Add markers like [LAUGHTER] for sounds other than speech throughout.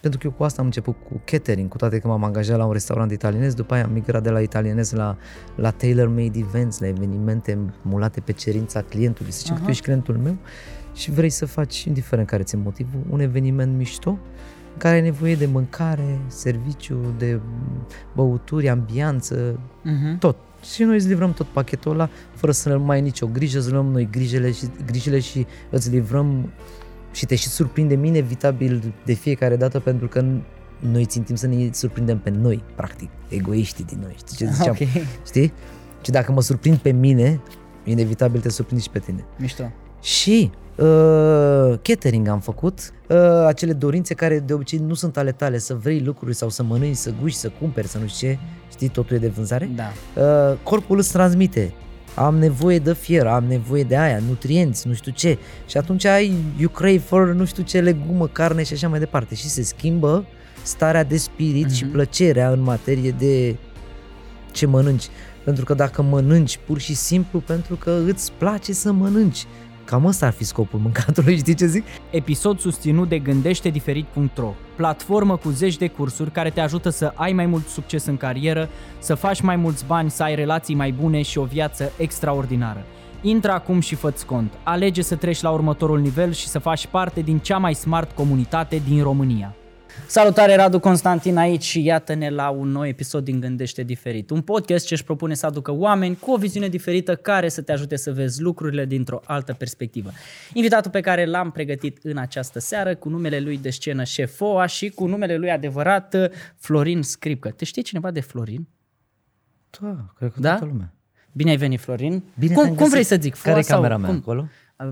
pentru că eu cu asta am început cu catering, cu toate că m-am angajat la un restaurant italienez, după aia am migrat de la italienez la, la tailor-made events, la evenimente mulate pe cerința clientului, să zicem că tu ești clientul meu și vrei să faci, indiferent care ți motivul, un eveniment mișto, care ai nevoie de mâncare, serviciu, de băuturi, ambianță, uh-huh. tot. Și noi îți livrăm tot pachetul ăla, fără să mai ai nicio grijă, îți luăm noi grijile și, grijile și îți livrăm și te și surprinde inevitabil de fiecare dată pentru că noi țintim să ne surprindem pe noi, practic, egoiștii din noi. Știi ce ziceam? Okay. Știi? Și dacă mă surprind pe mine, inevitabil te surprinde și pe tine. Mișto. Și uh, catering am făcut, uh, acele dorințe care de obicei nu sunt ale tale, să vrei lucruri sau să mănânci, să guși, să cumperi, să nu știu ce, știi, totul e de vânzare. Da. Uh, corpul îți transmite am nevoie de fier, am nevoie de aia, nutrienți, nu știu ce. Și atunci ai, you crave for nu știu ce legumă, carne și așa mai departe. Și se schimbă starea de spirit uh-huh. și mhm. plăcerea în materie de ce mănânci. Pentru că dacă mănânci pur și simplu pentru că îți place să mănânci, Cam ăsta ar fi scopul mâncatului, știi ce zic? Episod susținut de gândește diferit.ro, platformă cu zeci de cursuri care te ajută să ai mai mult succes în carieră, să faci mai mulți bani, să ai relații mai bune și o viață extraordinară. Intră acum și fă cont. Alege să treci la următorul nivel și să faci parte din cea mai smart comunitate din România. Salutare, Radu Constantin aici și iată-ne la un nou episod din Gândește Diferit. Un podcast ce își propune să aducă oameni cu o viziune diferită care să te ajute să vezi lucrurile dintr-o altă perspectivă. Invitatul pe care l-am pregătit în această seară cu numele lui de scenă Șefoa și cu numele lui adevărat Florin Scripcă. Te știe cineva de Florin? Da, cred că da? toată lumea. Bine ai venit, Florin. Bine cum, cum vrei să zic? Care e camera mea cum? acolo?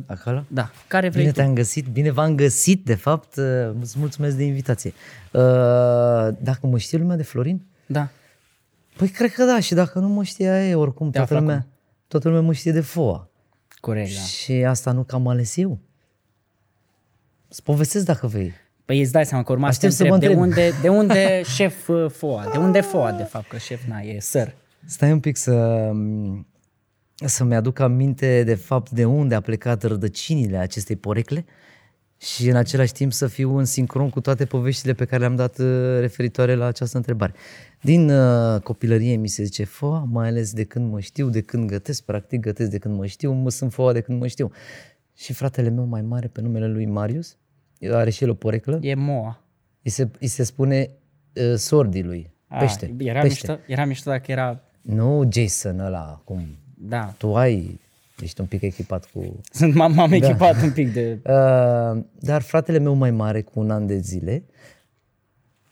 Acolo? Da. Care vrei Bine tu? te-am găsit, bine v-am găsit, de fapt. Uh, îți mulțumesc de invitație. Uh, dacă mă știe lumea de Florin? Da. Păi cred că da, și dacă nu mă știa e, oricum, toată lumea, toată lumea mă știe de FOA. Corect, da. Și asta nu cam ales eu. Îți povestesc dacă vrei. Păi îți dai seama că urma să, să mă de unde, de unde [LAUGHS] șef uh, FOA, de unde FOA de fapt, că șef n e săr. Stai un pic să, să-mi aduc aminte de fapt de unde a plecat rădăcinile acestei porecle și în același timp să fiu în sincron cu toate poveștile pe care le-am dat uh, referitoare la această întrebare. Din uh, copilărie mi se zice foa, mai ales de când mă știu, de când gătesc, practic gătesc de când mă știu, mă sunt foa de când mă știu. Și fratele meu mai mare pe numele lui Marius, are și el o poreclă. E Moa. Îi se, îi se spune uh, sordii lui, A, pește. Era, pește. Mișto, era mișto dacă era... Nu Jason ăla, cum da. Tu ai, ești un pic echipat cu... [LAUGHS] Sunt, m-am, m-am da. echipat un pic de... [LAUGHS] Uh, dar fratele meu mai mare, cu un an de zile,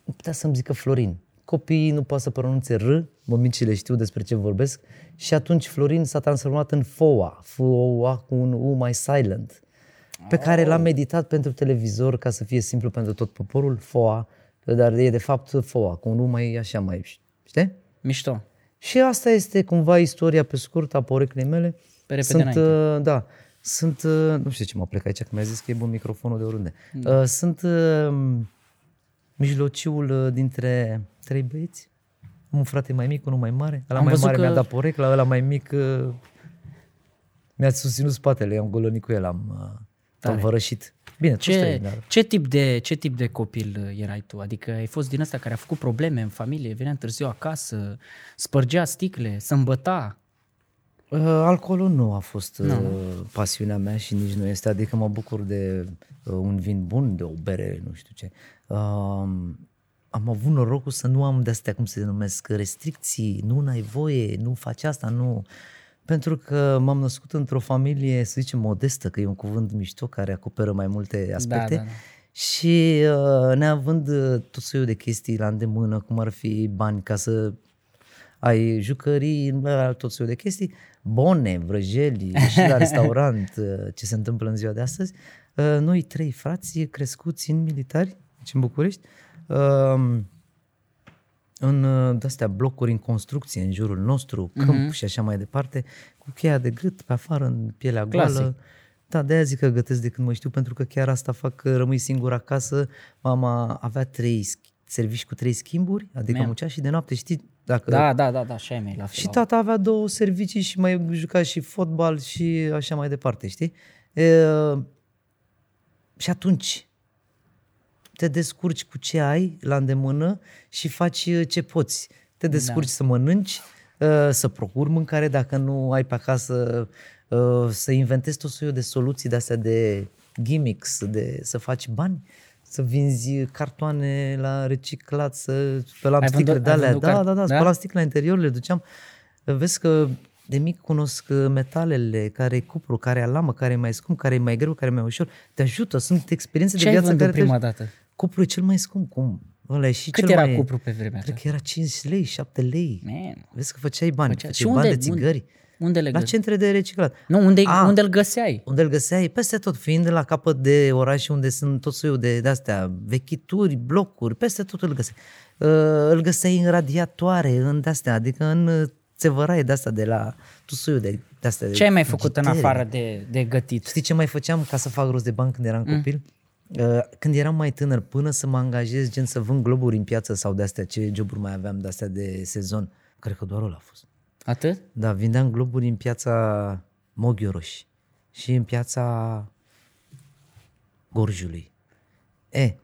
putea să-mi zică Florin. Copiii nu pot să pronunțe R, mămicile știu despre ce vorbesc, și atunci Florin s-a transformat în FOA, FOA cu un U mai silent, pe care oh. l-am meditat pentru televizor ca să fie simplu pentru tot poporul, FOA, dar e de fapt FOA, cu un U mai așa mai, știi? Mișto. Și asta este cumva istoria pe scurt a poreclei mele. Pe sunt, uh, da, sunt, uh, nu știu ce mă plec aici, că mi-a zis că e bun microfonul de oriunde. Da. Uh, sunt uh, mijlociul uh, dintre trei băieți. Un frate mai mic, unul mai mare. Ăla Am mai mare că... mi-a dat porecla, ăla mai mic uh, mi-a susținut spatele, am golănit cu el, am, uh, am vărășit. Bine, ce, trei, dar... ce, tip de, ce tip de copil uh, erai tu? Adică ai fost din asta care a făcut probleme în familie, venea târziu acasă, spărgea sticle, să îmbăta? Uh, alcoolul nu a fost uh, nu. pasiunea mea și nici nu este. Adică mă bucur de uh, un vin bun, de o bere, nu știu ce. Uh, am avut norocul să nu am de-astea, cum se numesc, restricții, nu ai voie, nu faci asta, nu... Pentru că m-am născut într-o familie, să zicem, modestă, că e un cuvânt mișto care acoperă mai multe aspecte. Da, da, da. Și uh, neavând uh, tot soiul de chestii la îndemână, cum ar fi bani ca să ai jucării, tot soiul de chestii, bone, vrăjeli, [LAUGHS] și la restaurant, uh, ce se întâmplă în ziua de astăzi. Uh, noi trei frați crescuți în militari, aici în București, uh, în uh, astea blocuri în construcție în jurul nostru, câmp uh-huh. și așa mai departe, cu cheia de gât pe afară în pielea Clasic. goală. Da, de-aia zic că gătesc de când mă știu, pentru că chiar asta fac că rămâi singur acasă. Mama avea trei servici cu trei schimburi, adică Mea. muncea și de noapte, știi? Dacă... Da, da, da, da, și ai mei la fel. Și tata avea două servicii și mai juca și fotbal și așa mai departe, știi? E, și atunci, te descurci cu ce ai la îndemână și faci uh, ce poți. Te descurci da. să mănânci, uh, să procuri mâncare dacă nu ai pe acasă, uh, să inventezi tot soiul de soluții de astea de gimmicks, de să faci bani să vinzi cartoane la reciclat, să spălam Ai sticle vândut- de ai alea. vândut Da, car- da, da, da? spălam sticle la interior, le duceam. Vezi că de mic cunosc uh, metalele, care e cupru, care e alamă, care e mai scump, care e mai greu, care e mai ușor. Te ajută, sunt experiențe Ce de ai viață vândut care prima te... dată? Cupru e cel mai scump, cum? Ăla e și Cât cel era mai... cupru pe vremea Cred ta? că era 5 lei, 7 lei. Man. Vezi că făceai bani, Făcea- făceai și bani unde- de țigări. Unde le La găseai? centre de reciclat. Nu, unde, Ah. unde îl găseai? Unde îl găseai? Peste tot, fiind la capăt de oraș unde sunt tot soiul de, de astea, vechituri, blocuri, peste tot îl găseai. Uh, îl găseai în radiatoare, în de-astea, adică în uh, țevăraie de-astea de la tot soiul de, de astea. Ce ai mai făcut în gitere. afară de, de gătit? Știi ce mai făceam ca să fac rost de bani când eram Mm. copil? Uh, Când eram mai tânăr, până să mă angajez, gen să vând globuri în piață sau de-astea, ce joburi mai aveam de-astea de sezon, cred că doar ăla a fost. Atât? Da, vindeam globuri în piața Moghioroș și în piața Gorjului. E,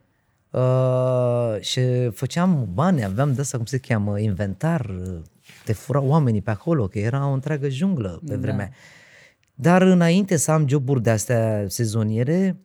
uh, și făceam bani, aveam de asta, cum se cheamă, inventar, uh, te furau oamenii pe acolo, că era o întreagă junglă pe vremea. Da. Dar înainte să am joburi de astea sezoniere,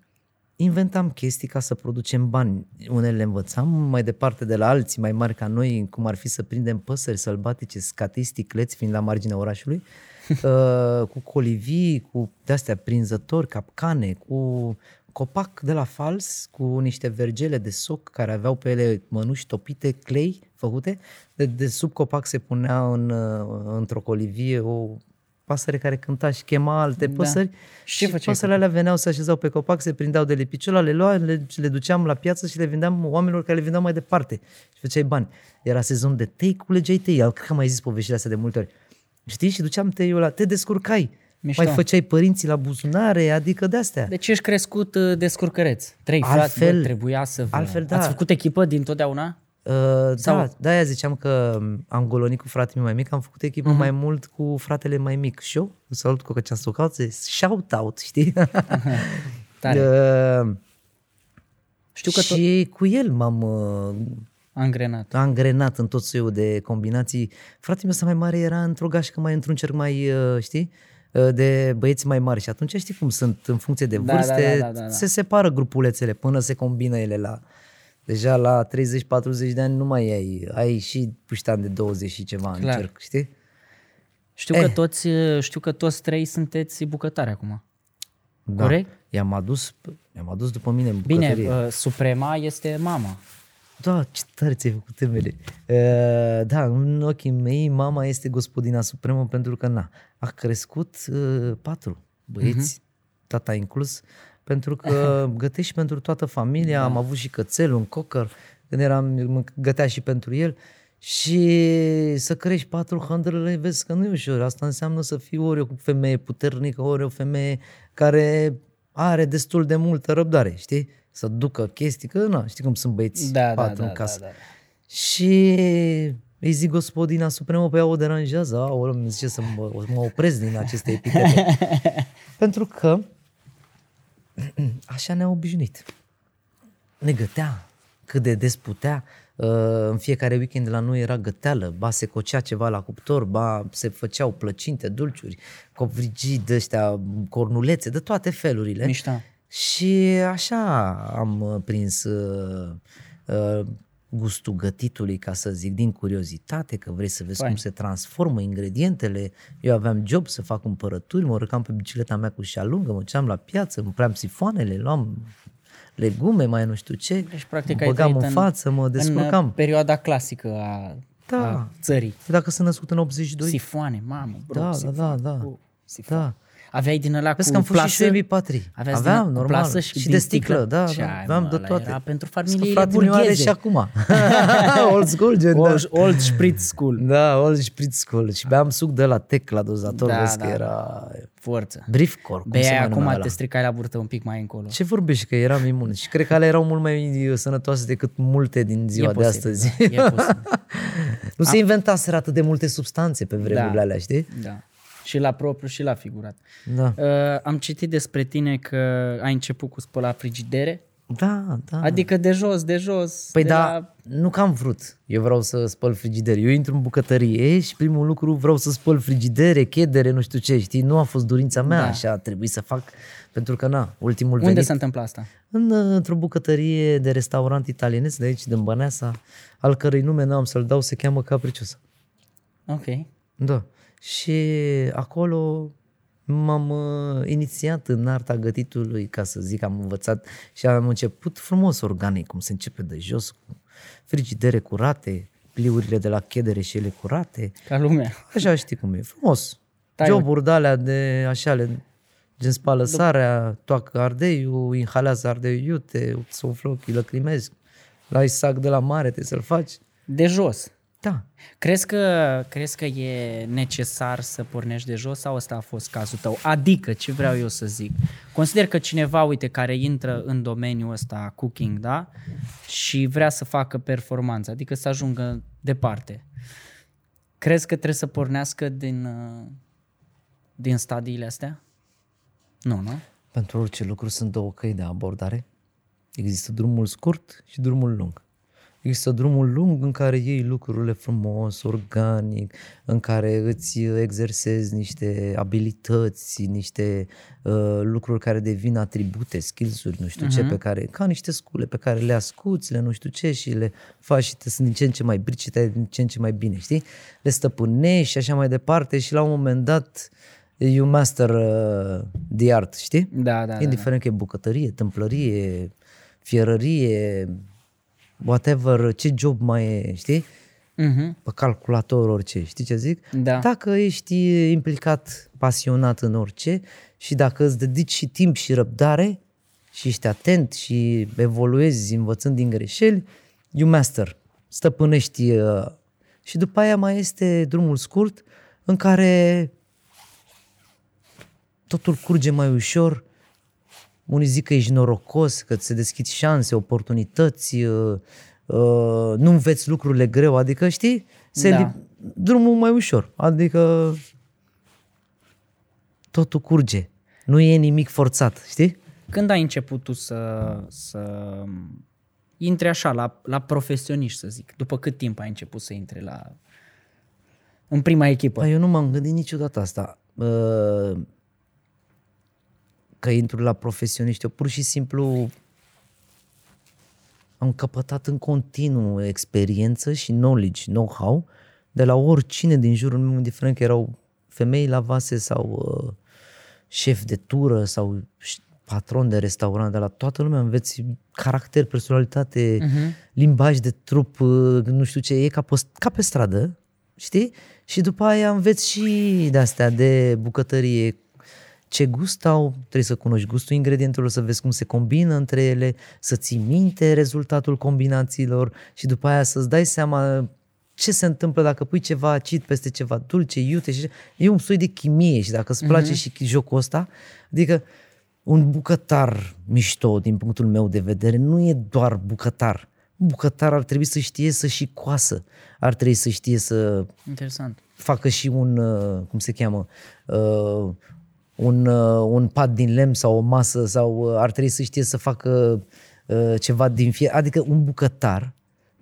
inventam chestii ca să producem bani. Unele le învățam mai departe de la alții mai mari ca noi, cum ar fi să prindem păsări sălbatice, scatisticleți, fiind la marginea orașului, [LAUGHS] uh, cu colivii, cu de-astea prinzători, capcane, cu copac de la fals, cu niște vergele de soc care aveau pe ele mănuși topite, clei făcute. De, de sub copac se punea în, uh, într-o colivie o pasăre care cânta și chema alte Da. păsări Și ce și făceai păsările alea veneau, se așezau pe copac, se prindeau de lipiciola, le luam, le, le duceam la piață și le vindeam oamenilor care le vindeau mai departe și făceai bani. Era sezon de tei, culegeai tei. Cred că am mai zis poveștile astea de multe ori. Știi? Și duceam teiul ăla, te descurcai. Mișto. Mai făceai părinții la buzunare, adică de-astea. Deci ești crescut uh, de scurcăreț. Trei frați, Altfel- bă, trebuia să vă... altfel, da. Ați făcut echipă din totdeauna? Uh, Sau- Da, de-aia ziceam că am golonit cu fratele meu mai mic, am făcut echipă Mhm. mai mult cu fratele mai mic. Și eu, salut cu că stocat, shout out, știi? [LAUGHS] Tare. Uh, Știu că tot și cu el m-am uh, angrenat. angrenat în tot soiul de combinații. Fratele meu ăsta mai mare era într-o gașcă mai într-un cerc mai, uh, știi, uh, de băieți mai mari și atunci știi cum sunt în funcție de Da, vârste, da, da, da, da. se separă grupulețele până se combină ele la Deja la 30-40 de ani nu mai ai, ai și puștan de 20 și ceva în Clar. cerc, știi? Știu, Eh. că toți, uh, știu că toți trei sunteți bucătari acum. Da. Corect? I-am adus, i-am adus după mine în Bine, bucătărie. uh, Suprema este mama. Da, ce tare ți-ai făcut temele. Uh, da, în ochii mei, mama este gospodina supremă pentru că, na, a crescut uh, patru băieți, tata inclus, pentru că [LAUGHS] gătești pentru toată familia, am avut și cățel, un cocker, când eram, mă gătea și pentru el. Și să crești patru hândrăle, vezi că nu e ușor. Asta înseamnă să fii ori o femeie puternică, ori o femeie care are destul de multă răbdare, știi? Să ducă chestii, că na, știi cum sunt băieți Da, da, patru da, în casă. da, da. Și îi zic gospodina supremă, pe ea o deranjează, aoleu, îmi zice să mă, mă opresc din aceste epitete. [LAUGHS] Pentru că așa ne-a obișnuit. Ne gătea cât de des putea. Uh, În fiecare weekend la noi era găteală, ba se cocea ceva la cuptor, ba se făceau plăcinte, dulciuri, covrigii de ăștia, cornulețe, de toate felurile. Mișto. Și așa am uh, prins uh, uh, gustul gătitului, ca să zic, din curiozitate, că vrei să vezi Fain. cum se transformă ingredientele. Eu aveam job să fac cumpărături, mă urcam pe bicicleta mea cu șa lungă, mă duceam la piață, îmi pream sifoanele, luam legume, mai nu știu ce, Deci, practic, mă ai băgam trăit în față, mă În descurcam. uh, perioada clasică a, Da. a țării. Dacă sunt născut în 82, Sifoane, mamă, bro, da, da, sifoane. da, da, cu sifoane. da. Aveai din ăla Vezi cu că am fost plasă? și eu patri. Aveați Aveam, din, cu normal. plasă și, și din de sticlă, da, Ce da ai, aveam mă, de ăla toate. Era pentru Vezi că familiile fratele meu are burgheze. și acum. [LAUGHS] Old school, gen, Old, da. old spritz school. Da, Old Spritz School. Și beam suc de la tec la dozator, Da, vezi da, că era Forță. Briefcore, cum se Beai mai acum, numea te ăla. stricai la burtă un pic mai încolo. Ce vorbești, că eram imun. Și cred că alea erau mult mai uh, sănătoase decât multe din ziua e de posibil, astăzi. Da, e posibil. [LAUGHS] nu se inventaseră atât de multe substanțe pe vremurile Da. alea, știi? Da. Și la propriu și la figurat. Da. Uh, am citit despre tine că ai început cu spăla frigidere. Da, da. Adică de jos, de jos. Păi de da, la... nu că am vrut. Eu vreau să spăl frigidere. Eu intru în bucătărie și primul lucru vreau să spăl frigidere, chedere, nu știu ce, știi? Nu a fost dorința mea, Da. așa a trebuit să fac, pentru că na, ultimul Unde venit se întâmplă asta? în, într-o bucătărie de restaurant italienesc de aici, din Băneasa, al cărei nume n-am să-l dau, se cheamă Capriciosa. Ok. Da. Și acolo m-am uh, inițiat în arta gătitului, ca să zic, am învățat și am început frumos organic, cum se începe de jos, cu frigidere curate, pliurile de la chedere și ele curate. Ca lumea. Așa știi cum e, frumos. Tai- Joburi de alea de așa, le, gen spală sarea, toacă ardeiul, inhalează ardeiul iute, să umflă ochii, lăcrimezi. La sac de la mare, trebuie să-l faci. De jos. Da, Crezi că, crezi că e necesar să pornești de jos sau ăsta a fost cazul tău? Adică, ce vreau eu să zic? Consider că cineva, uite, care intră în domeniul ăsta cooking, da? Și vrea să facă performanță, adică să ajungă departe. Crezi că trebuie să pornească din, uh, din stadiile astea? Nu, nu? Pentru orice lucru sunt două căi de abordare. Există drumul scurt și drumul lung. Există drumul lung în care iei lucrurile frumos, organic, în care îți exersezi niște abilități, niște uh, lucruri care devin atribute, skills-uri, nu știu uh-huh. ce, pe care, ca niște scule pe care le ascuți, le nu știu ce și le faci și te sunt din ce în ce mai brici, te din ce în ce mai bine, știi? Le stăpânești și așa mai departe și la un moment dat you master uh, the art, știi? Da, da, da. Indiferent că e bucătărie, tâmplărie, fierărie, whatever, ce job mai e, știi? Mhm. Pe calculator, orice, știi ce zic? Da. Dacă ești implicat, pasionat în orice și dacă îți dedici și timp și răbdare și ești atent și evoluezi învățând din greșeli, you master, stăpânești. uh, Și după aia mai este drumul scurt în care totul curge mai ușor, unii zic că ești norocos, că ți se deschid șanse, oportunități, uh, uh, nu înveți lucrurile greu, adică știi, se Da. li- drumul mai ușor, adică totul curge, nu e nimic forțat, știi? Când ai început tu să, să intri așa la, la profesioniști, să zic? După cât timp ai început să intri la în prima echipă? Păi eu nu m-am gândit niciodată asta. Uh, Că intru la profesioniști. Eu pur și simplu am căpătat în continuu experiență și knowledge, know-how de la oricine din jurul meu, indiferent că erau femei la vase sau uh, șef de tură sau ș- patron de restaurant, de la toată lumea înveți caracter, personalitate, uh-huh. limbaj de trup, uh, nu știu ce, e ca pe, ca pe stradă, știi? Și după aia înveți și de astea de bucătărie, ce gust au, trebuie să cunoști gustul ingredientelor, să vezi cum se combină între ele, să ții minte rezultatul combinațiilor și după aia să-ți dai seama ce se întâmplă dacă pui ceva acid peste ceva dulce, iute și e un soi de chimie și dacă îți place și jocul ăsta, adică un bucătar mișto din punctul meu de vedere nu e doar bucătar. Un bucătar ar trebui să știe să și coasă, ar trebui să știe să Interesant. facă și un, uh, cum se cheamă, uh, un, uh, un pat din lemn sau o masă sau uh, ar trebui să știe să facă uh, ceva din fie. Adică un bucătar,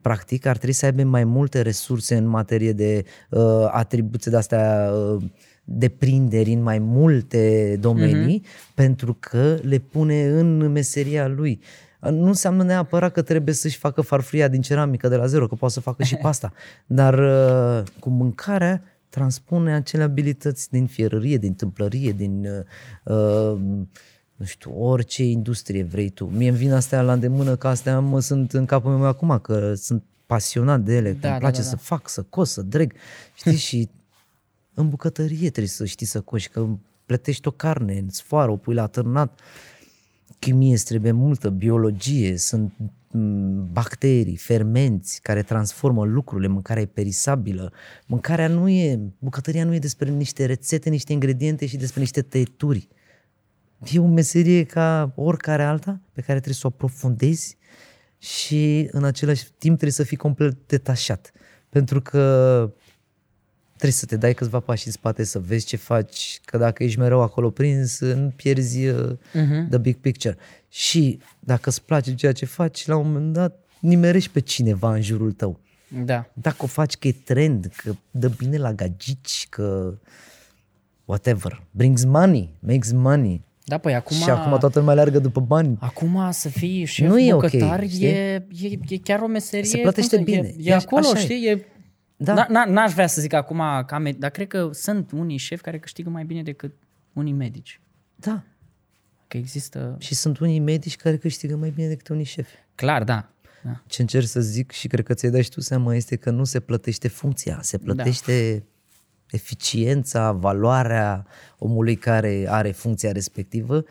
practic, ar trebui să aibă mai multe resurse în materie de uh, atribuții de-astea uh, deprinderi în mai multe domenii, mm-hmm. pentru că le pune în meseria lui. Nu înseamnă neapărat că trebuie să-și facă farfuria din ceramică de la zero, că poate să facă și [LAUGHS] pasta. Dar uh, cu mâncarea transpune acele abilități din fierărie, din tâmplărie, din uh, uh, nu știu, orice industrie vrei tu. Mie îmi vin astea la îndemână, că astea mă sunt în capul meu acum, că sunt pasionat de ele, Da, că îmi da, place da, da. să fac, să cos, să dreg. Știi? și în bucătărie trebuie să știi să coși, că plătești o carne în sfoară, o pui la târnat. Chimie îți trebuie multă, biologie, sunt m, bacterii, fermenți care transformă lucrurile, mâncarea e perisabilă. Mâncarea nu e, bucătăria nu e despre niște rețete, niște ingrediente și despre niște tăieturi. E o meserie ca oricare alta pe care trebuie să o aprofundezi și în același timp trebuie să fii complet detașat. Pentru că trebuie să te dai câțiva pași în spate, să vezi ce faci, că dacă ești mereu acolo prins, nu pierzi uh, Mhm. the big picture. Și dacă îți place ceea ce faci, la un moment dat nimerești pe cineva în jurul tău. Da. Dacă o faci că e trend, că dă bine la gagici, că whatever, brings money, makes money. Da, păi acum... Și acum toată lumea leargă după bani. Acum să fii șef Nu e ok, bucătar știi? e, e, e chiar o meserie. Se plătește cum să- bine. E, e E- acolo, așa e. știi? E, Da. da. Na, n-aș vrea să zic acum, cam, dar cred că sunt unii șefi care câștigă mai bine decât unii medici. Da. Că există... Și sunt unii medici care câștigă mai bine decât unii șefi. Clar, da. da. Ce încerc să zic și cred că ți-ai dat și tu seama este că nu se plătește funcția, se plătește eficiența, valoarea omului care are funcția respectivă,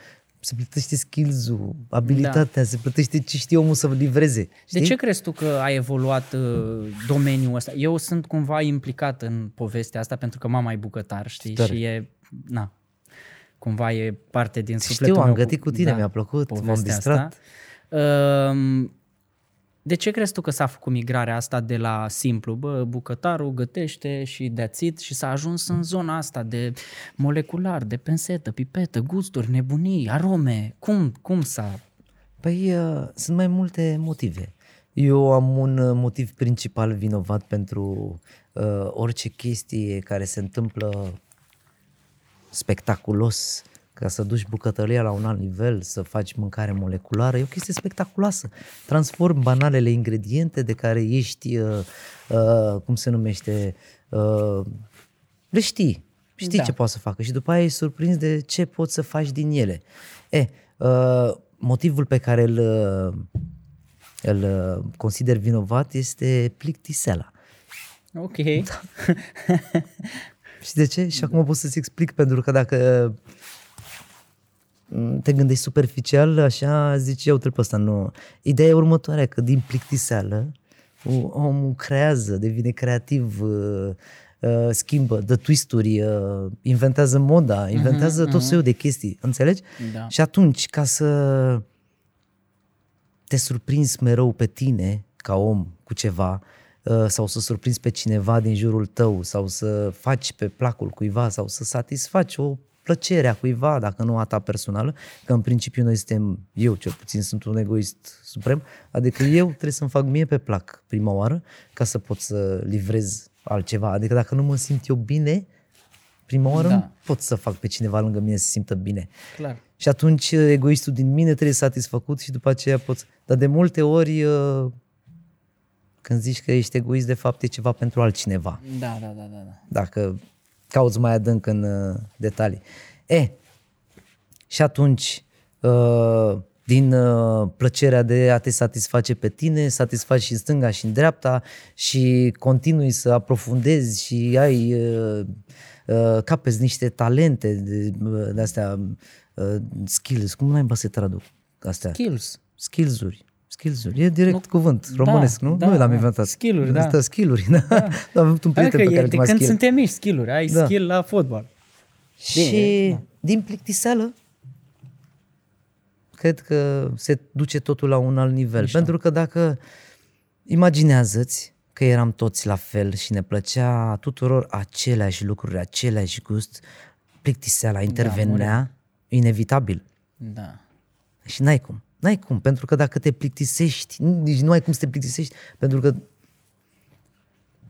se plătește skills-ul, abilitatea, se plătește ce știe omul să livreze. Știi? De ce crezi tu că a evoluat uh, domeniul ăsta? Eu sunt cumva implicat în povestea asta pentru că mama e bucătar, știi? Tare. Și e, na, cumva e parte din sufletul Știu, am meu gătit cu tine, mi-a plăcut, m-am povestea distrat. Asta. Um, de ce crezi tu că s-a făcut migrarea asta de la simplu, bă, bucătarul gătește și that's it, și s-a ajuns în zona asta de molecular, de pensetă, pipetă, gusturi, nebunii, arome? Cum, cum s-a... Păi uh, sunt mai multe motive. Eu am un uh, motiv principal vinovat pentru uh, orice chestie care se întâmplă spectaculos, ca să duci bucătăria la un alt nivel, să faci mâncare moleculară, e o chestie spectaculoasă. Transform banalele ingrediente de care ești, uh, uh, cum se numește, uh, le știi. Știi Da. ce poți să facă și după aia ești surprins de ce poți să faci din ele. E, uh, motivul pe care îl, uh, îl uh, consider vinovat este plictiseala. Ok. [LAUGHS] Și de ce? Și acum pot să-ți explic, pentru că dacă mm, te gândești superficial, așa zici, eu trebuie pe ăsta, nu. Ideea e următoarea, că din plictiseală o- omul creează, devine creativ, uh, uh, schimbă, dă twisturi, uh, inventează moda, inventează tot soiul de chestii, înțelegi? Da. Și atunci, ca să te surprinzi mereu pe tine, ca om, cu ceva, uh, sau să surprinzi pe cineva din jurul tău, sau să faci pe placul cuiva, sau să satisfaci o plăcere a cuiva, dacă nu a ta personală, că în principiu noi suntem, eu cel puțin sunt un egoist suprem, adică eu trebuie să-mi fac mie pe plac prima oară, ca să pot să livrez altceva. Adică dacă nu mă simt eu bine, prima oară Da. nu pot să fac pe cineva lângă mine să se simtă bine. Clar. Și atunci uh, egoistul din mine trebuie satisfăcut și după aceea poți... Dar de multe ori uh, când zici că ești egoist, de fapt e ceva pentru altcineva. Da, da, da, da. da. Dacă cauți mai adânc în uh, detalii. E, și atunci, uh, din uh, plăcerea de a te satisface pe tine, satisfaci și în stânga și în dreapta și continui să aprofundezi și ai uh, uh, capeți niște talente de, de astea, uh, skills, cum naiba se traduc astea? Skills. Skills-uri. Skills-uri. E direct nu, cuvânt românesc, nu? da, nu l-am da. inventat. Skill-uri, da. Asta, skill-uri, da. da. [LAUGHS] Am avut un prieten Adică pe e care îl de chema când skill. suntem mici, skill-uri. Ai Da. skill la fotbal. Și din plictiseală, cred că se duce totul la un alt nivel. Mișto. Pentru că dacă imaginează-ți că eram toți la fel și ne plăcea tuturor aceleași lucruri, aceleași gust, plictiseala intervenea da, inevitabil. Da. Și n-ai cum. N-ai cum, pentru că dacă te plictisești, nici nu ai cum să te plictisești, pentru că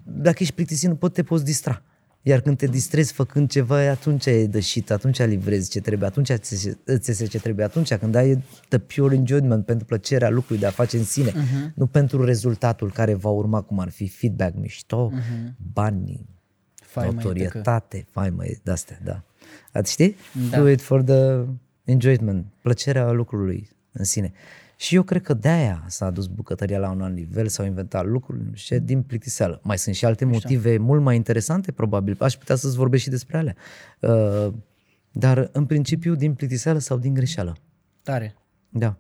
dacă ești plictisit, nu poți, te poți distra. Iar când te distrezi făcând ceva, atunci e dășit, atunci livrezi ce trebuie, atunci îți îți iese ce trebuie, atunci când ai the pure enjoyment pentru plăcerea lucrului de a face în sine, uh-huh. nu pentru rezultatul care va urma, cum ar fi feedback mișto, uh-huh. bani, Faimă, autoritate, faimă, de-astea, da. Ați știi? Da. Do it for the enjoyment, plăcerea lucrului în sine. Și eu cred că de-aia s-a adus bucătăria la un alt nivel, s-au inventat lucruri și din plictiseală. Mai sunt și alte motive mult mai interesante, probabil. Aș putea să-ți vorbesc și despre alea. Uh, dar, în principiu, din plictiseală sau din greșeală. Tare. Da.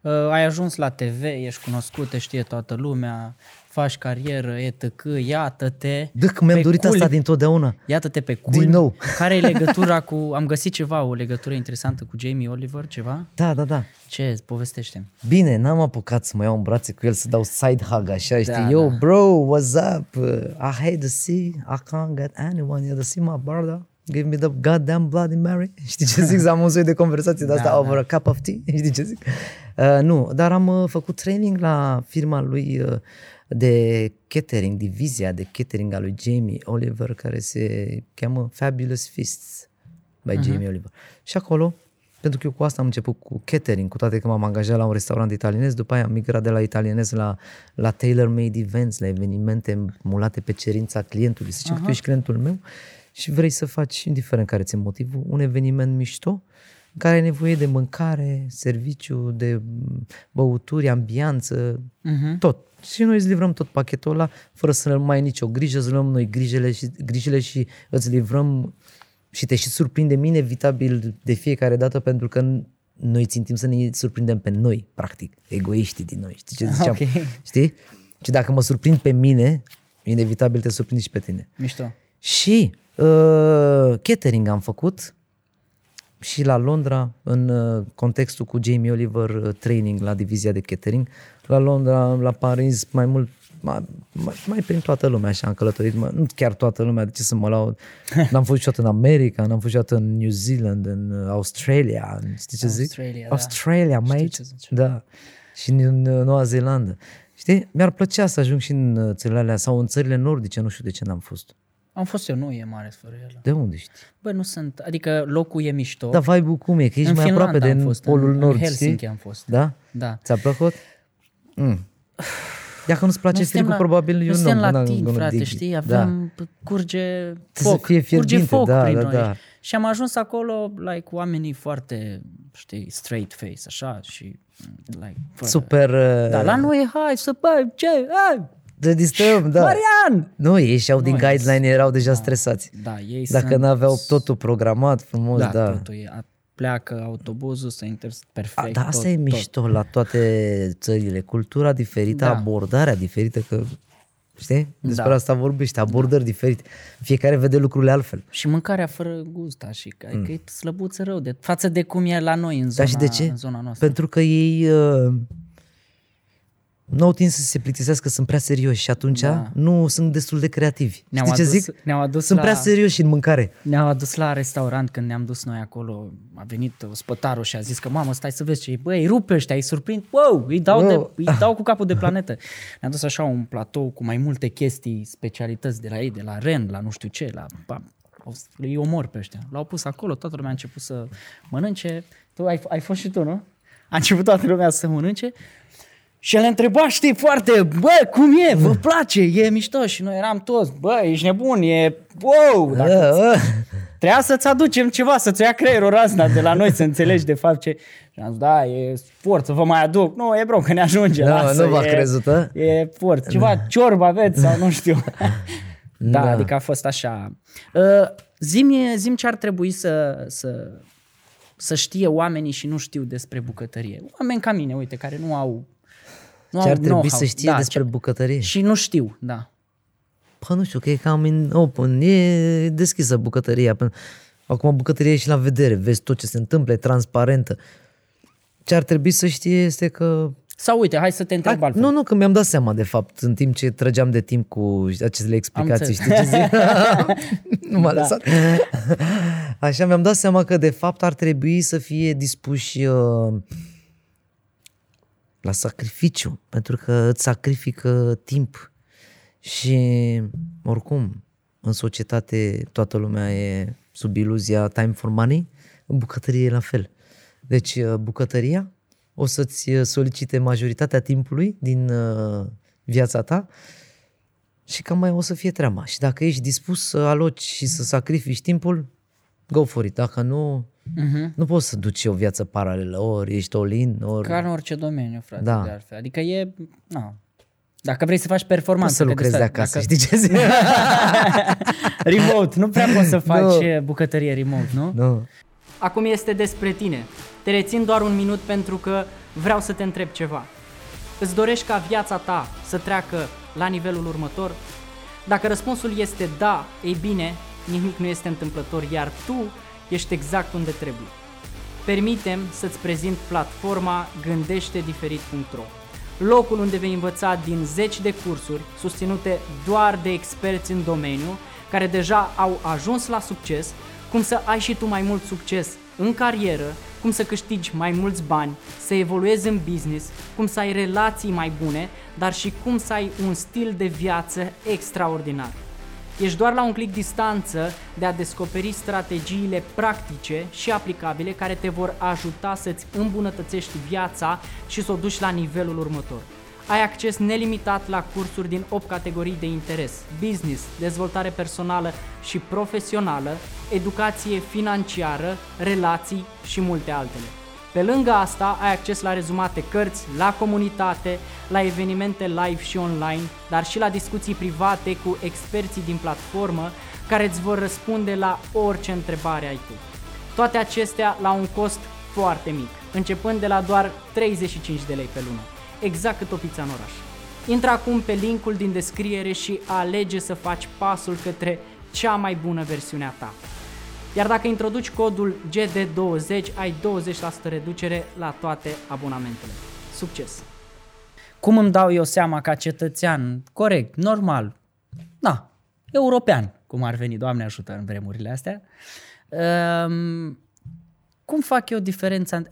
Uh, ai ajuns la TV, ești cunoscut, te știe toată lumea, faci carieră, etc. Iată-te Dă că mi-am pe dorit cul. asta dintotdeauna. Iată-te pe cul. Din nou. [LAUGHS] Care e legătura cu... Am găsit ceva, o legătură interesantă cu Jamie Oliver, ceva? Da, da, da. Ce? Povestește. Bine, n-am apucat să mă iau în brațe cu el, să dau side hug așa, știi? Da, Yo, da. bro, what's up? Uh, I hate to see, I can't get anyone here to see my brother. Give me the goddamn Bloody Mary. [LAUGHS] Știi ce zic? Să am un soi de conversație de asta Da, over a cup of tea. [LAUGHS] Știi ce zic? Uh, nu, dar am uh, făcut training la firma lui uh, de catering, divizia de catering a lui Jamie Oliver, care se cheamă Fabulous Feasts by Jamie Oliver. Și acolo, pentru că eu cu asta am început cu catering, cu toate că m-am angajat la un restaurant italienez, după aia am migrat de la italienez la, la tailor-made events, la evenimente mulate pe cerința clientului. Să zicem că tu ești clientul meu și vrei să faci, indiferent care ți-e motivul, un eveniment mișto în care ai nevoie de mâncare, serviciu, de băuturi, ambianță, Mhm. tot. Și noi îți livrăm tot pachetul ăla, fără să mai ai nicio grijă, îți luăm noi grijile și, grijile și îți livrăm și te și surprindem inevitabil de fiecare dată pentru că n- noi țintim să ne surprindem pe noi, practic, egoiștii din noi. Știi ce ziceam? Ok. Știi? Și dacă mă surprind pe mine, inevitabil te surprinde și pe tine. Mișto. Și uh, catering am făcut și la Londra, în uh, contextul cu Jamie Oliver uh, training la divizia de catering. La Londra, la Paris, mai mult, mai, mai, mai prin toată lumea așa am călătorit, mă, nu chiar toată lumea, de ce să mă laud? [LAUGHS] N-am fost niciodată în America, n-am fost niciodată în New Zealand, în uh, Australia, în- știi ce zic? Australia, da. Australia, mate. ce zici. Da. Și în, în uh, Noua Zeelandă. Știi? Mi-ar plăcea să ajung și în uh, țările alea sau în țările nordice, nu știu de ce n-am fost. Am fost eu, nu e mare fără el. De unde știi? Bă, nu sunt, adică locul e mișto. Da, vibe-ul cum e? Că ești în mai Finlanda aproape de am fost, polul în, nord, în Helsinki știi? am fost. Da? Da. Ți-a plăcut? Mm. Dacă nu-ți place Nu suntem frigul, probabil nu eu nu. suntem până latini, gonna frate, dig. știi? Da. Avem, curge să foc, fie curge fierbinte, foc da, prin da, noi. da. Și am ajuns acolo, like, oamenii foarte, știi, straight face, așa, și, like, fără... Super... uh, Da, la noi, hai să, bă, ce, hai, De distrăm, da. Marian! Nu, ei și-au din Nu, guideline, erau deja stresați. Da, ei Dacă sunt... n-aveau totul programat frumos, da, da. totul e, a- pleacă autobuzul, să inter A, perfect, da, asta tot, e tot. mișto la toate țările. Cultura diferită, Da. abordarea diferită, că știi? Despre Da. asta vorbește, abordări diferite. Fiecare vede lucrurile altfel. Și mâncarea fără gust, da, și că, mm. că e slăbuță rău, de, față de cum e la noi în zona, Dar și de ce? În zona noastră. Pentru că ei uh, nu au timp să se plictisească, sunt prea serioși și atunci Da. nu sunt destul de creativi. Ne-au Știi ce adus- zic? ne-au adus sunt la- prea serioși în mâncare. Ne-au adus la restaurant când ne-am dus noi acolo, a venit ospătarul și a zis că mamă, stai să vezi ce e, băi, îi rupe ăștia, îi surprind, wow, îi dau, Wow. de, îi dau cu capul de planetă. [LAUGHS] Ne-am dus așa un platou cu mai multe chestii, specialități de la ei, de la ren, la nu știu ce, la... Pa, îi omor pe ăștia. L-au pus acolo, toată lumea a început să mănânce. Tu ai, ai fost și tu, nu? A început toată lumea să mănânce și el întreba, știi, foarte, bă, cum e, vă place, e mișto. Și noi eram toți, bă, ești nebun, e, wow, [LAUGHS] dacă Uh, [LAUGHS] uh. Trebuia să-ți aducem ceva, să-ți ia creierul razna de la noi, să [LAUGHS] înțelegi de fapt ce... Și am zis, da, e sport, să vă mai aduc. Nu, e bro, că ne ajunge, Nu, lasă, nu v-a e, crezut, a? E sport. Ceva ciorbă aveți sau nu știu. da, Da. adică a fost așa. Uh, zim, zim ce ar trebui să, să, să știe oamenii și nu știu despre bucătărie. Oameni ca mine, uite, care nu au nu Ce au ar trebui know-how. să știe da, despre ce- bucătărie? Și nu știu, da. Pă, nu știu, că e cam in open, e deschisă bucătăria. Până- Acum bucătăria e și la vedere, vezi tot ce se întâmplă, e transparentă. Ce ar trebui să știe este că Sau uite, hai să te întreb Da, altfel. nu, nu, că mi-am dat seama, de fapt, în timp ce trăgeam de timp cu aceste explicații, știi înțeles. ce zic? [LAUGHS] nu m-a da. lăsat. Așa, mi-am dat seama că, de fapt, ar trebui să fie dispuși uh, la sacrificiu, pentru că îți sacrifică timp. Și, oricum, în societate toată lumea e sub iluzia time for money, în bucătărie e la fel. Deci, uh, bucătăria o să-ți uh, solicite majoritatea timpului din uh, viața ta și cam mai o să fie treaba. Și dacă ești dispus să aloci și să sacrifici timpul, go for it. Dacă nu, Mhm. nu poți să duci o viață paralelă. Ori ești all-in, ori... Ca în orice domeniu, frate, Da. de altfel. Adică e, na, dacă vrei să faci performanță... Poți să că lucrezi de despre- acasă, dacă- știi ce zic? [LAUGHS] remote, nu prea poți să [LAUGHS] faci Nu. no. bucătărie remote, nu? nu. Acum este despre tine. Te rețin doar un minut pentru că vreau să te întreb ceva. Îți dorești ca viața ta să treacă la nivelul următor? Dacă răspunsul este da, ei bine, nimic nu este întâmplător, iar tu ești exact unde trebuie. Permitem să-ți prezint platforma gândește-diferit.ro locul unde vei învăța din zeci de cursuri susținute doar de experți în domeniu care deja au ajuns la succes, cum să ai și tu mai mult succes în carieră, cum să câștigi mai mulți bani, să evoluezi în business, cum să ai relații mai bune, dar și cum să ai un stil de viață extraordinar. Ești doar la un clic distanță de a descoperi strategiile practice și aplicabile care te vor ajuta să-ți îmbunătățești viața și să o duci la nivelul următor. Ai acces nelimitat la cursuri din 8 categorii de interes, business, dezvoltare personală și profesională, educație financiară, relații și multe altele. Pe lângă asta, ai acces la rezumate cărți, la comunitate, la evenimente live și online, dar și la discuții private cu experții din platformă care îți vor răspunde la orice întrebare ai tu. Toate acestea la un cost foarte mic, începând de la doar 35 de lei pe lună, exact cât o pizza în oraș. Intră acum pe linkul din descriere și alege să faci pasul către cea mai bună versiune a ta. Iar dacă introduci codul GD20, ai 20% reducere la toate abonamentele. Succes! Cum îmi dau eu seama ca cetățean, corect, normal, da, european, cum ar veni, Doamne ajută în vremurile astea, um, cum fac eu diferența?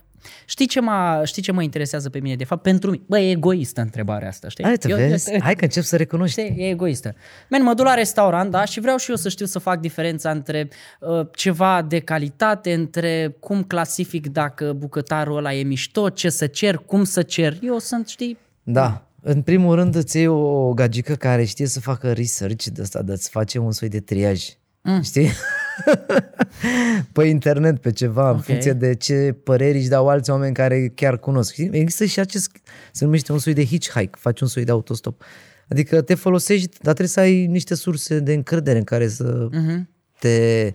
Știi ce, mă, știi ce mă interesează pe mine? De fapt, pentru mine, bă, e egoistă întrebarea asta, știi? Hai, eu, vezi? Eu, Hai că încep să recunoști. Știi, e egoistă. Men, mă duc la restaurant, da, și vreau și eu să știu să fac diferența între uh, ceva de calitate, între cum clasific dacă bucătarul ăla e mișto, ce să cer, cum să cer. Eu sunt, știi, da. În primul rând îți iei o gagică care știe să facă research de asta, de să face un soi de triaj. Mm. Știi? [LAUGHS] [LAUGHS] pe internet, pe ceva, okay. în funcție de ce păreri își dau alți oameni care chiar cunosc. Știi? Există și acest, se numește un soi de hitchhike, faci un soi de autostop. Adică te folosești, dar trebuie să ai niște surse de încredere în care să uh-huh. te,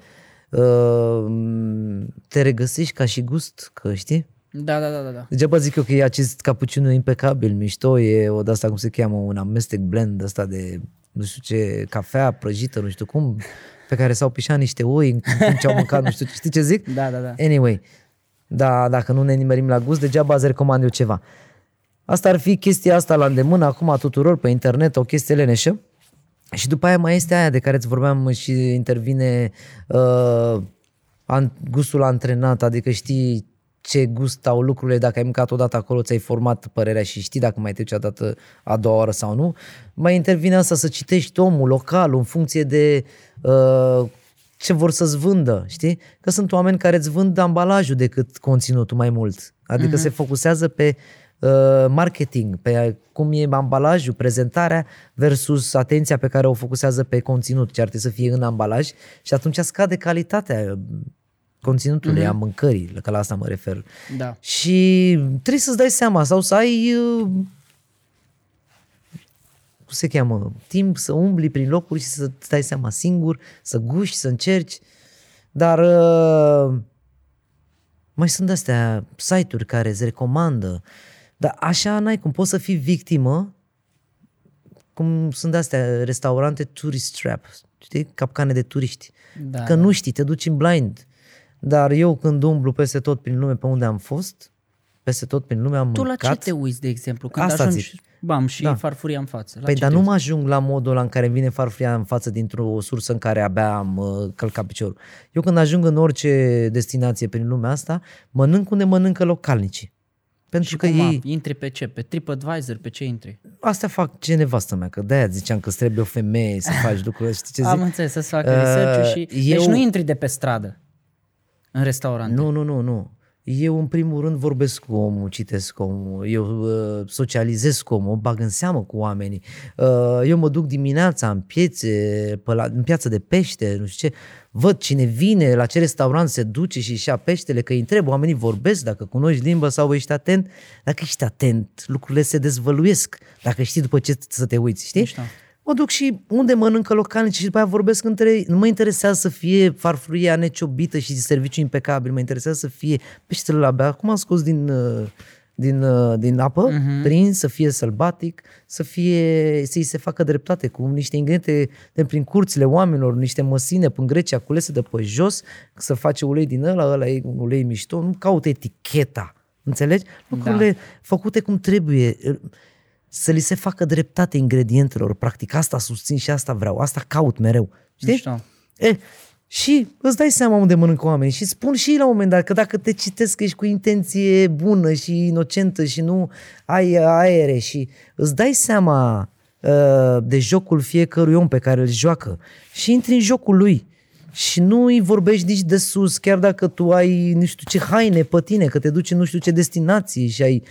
uh, te regăsești ca și gust, că știi? Da, da, da, da. Degeaba zic eu că e acest cappuccino impecabil, mișto, e o de asta, cum se cheamă, un amestec blend ăsta de, nu știu ce, cafea prăjită, nu știu cum, pe care s-au pișat niște oi în timp ce au [LAUGHS] mâncat, nu știu, știi ce zic? Da, da, da. Anyway, da, dacă nu ne nimerim la gust, degeaba îți recomand eu ceva. Asta ar fi chestia asta la îndemână acum a tuturor pe internet, o chestie leneșă. Și după aia mai este aia de care îți vorbeam și intervine uh, gustul antrenat, adică știi ce gust au lucrurile, dacă ai mâncat odată acolo, ți-ai format părerea și știi dacă mai treci o dată a doua oră sau nu. Mai intervine asta să citești omul local în funcție de uh, ce vor să-ți vândă, știi? Că sunt oameni care îți vând ambalajul decât conținutul mai mult. Adică uh-huh. se focusează pe uh, marketing, pe cum e ambalajul, prezentarea versus atenția pe care o focusează pe conținut, ce ar trebui să fie în ambalaj și atunci scade calitatea conținutului, mm-hmm. a mâncării, că la asta mă refer. Da. Și trebuie să-ți dai seama sau să ai uh, cum se cheamă, timp să umbli prin locuri și să-ți dai seama singur, să guși, să încerci. Dar uh, mai sunt astea site-uri care îți recomandă. Dar așa n-ai cum, poți să fii victimă cum sunt astea restaurante tourist trap, știi? Capcane de turiști. Da, că da. nu știi, te duci în blind. Dar eu când umblu peste tot prin lume pe unde am fost, peste tot prin lume am tu mâncat. Tu la ce te uiți, de exemplu, când Asta ajungi, zic. Bam, și da. farfuria în față? La păi dar nu mă ajung la modul ăla în care vine farfuria în față dintr-o sursă în care abia am uh, călcat piciorul. Eu când ajung în orice destinație prin lumea asta, mănânc unde mănâncă localnicii. Pentru și că cum ei... Intri pe ce? Pe TripAdvisor? Pe ce intri? Asta fac ce nevastă mea, că de-aia ziceam că trebuie o femeie să [LAUGHS] faci lucrurile. Știi ce zic? Am înțeles, să-ți facă uh, research și... Eu... Deci nu intri de pe stradă. În restaurant. Nu, nu, nu, nu. Eu în primul rând vorbesc cu omul, citesc cu omul, eu uh, socializez cu omul, bag în seamă cu oamenii. Uh, eu mă duc dimineața în piețe, pe la, în piață de pește, nu știu ce, văd cine vine, la ce restaurant se duce și și peștele, că îi întreb, oamenii vorbesc, dacă cunoști limba sau ești atent. Dacă ești atent, lucrurile se dezvăluiesc, dacă știi după ce să te uiți, știi? Mișto mă duc și unde mănâncă localnici și după aia vorbesc între ei. Nu mă interesează să fie farfuria neciobită și serviciu impecabil, mă interesează să fie peștele la bea. Acum am scos din, uh, din, uh, din apă, uh-huh. prins, să fie sălbatic, să fie, să-i se facă dreptate cu niște ingrediente de prin curțile oamenilor, niște măsine în Grecia culese de pe jos, să face ulei din ăla, ăla e un ulei mișto, nu caut eticheta, înțelegi? Lucrurile da. făcute cum trebuie, să li se facă dreptate ingredientelor, practic asta susțin și asta vreau, asta caut mereu, știi? Mișto. E, și îți dai seama unde mănâncă oamenii și spun și la un moment dat că dacă te citesc că ești cu intenție bună și inocentă și nu ai aere și îți dai seama uh, de jocul fiecărui om pe care îl joacă și intri în jocul lui și nu îi vorbești nici de sus, chiar dacă tu ai nu știu ce haine pe tine, că te duci în nu știu ce destinații și ai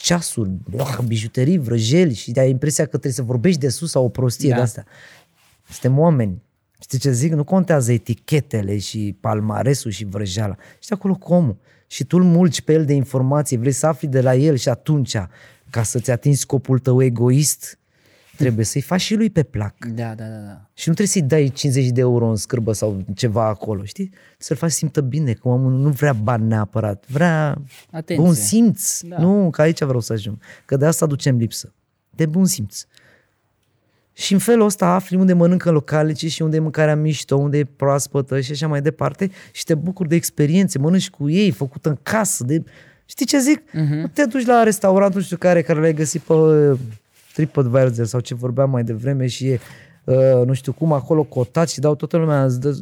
ceasuri, bijuterii, vrăjeli și ai impresia că trebuie să vorbești de sus sau o prostie da. de asta. Suntem oameni Știi ce zic? Nu contează etichetele și palmaresul și vrăjeala. Și acolo cu omul. Și tu îl mulci pe el de informații, vrei să afli de la el și atunci, ca să-ți atingi scopul tău egoist, trebuie să-i faci și lui pe plac. Da, da, da. da. Și nu trebuie să-i dai 50 de euro în scârbă sau ceva acolo, știi? Să-l faci simtă bine, că omul nu vrea bani neapărat, vrea Atenție. bun simț. Da. Nu, că aici vreau să ajung. Că de asta ducem lipsă. De bun simț. Și în felul ăsta afli unde mănâncă localice și unde e mâncarea mișto, unde e proaspătă și așa mai departe și te bucuri de experiențe, mănânci cu ei, făcută în casă. De... Știi ce zic? Uh-huh. Nu te duci la restaurantul nu știu care, care l-ai găsit pe uh, TripAdvisor sau ce vorbeam mai devreme și e uh, nu știu cum acolo cotat și dau toată lumea îți dă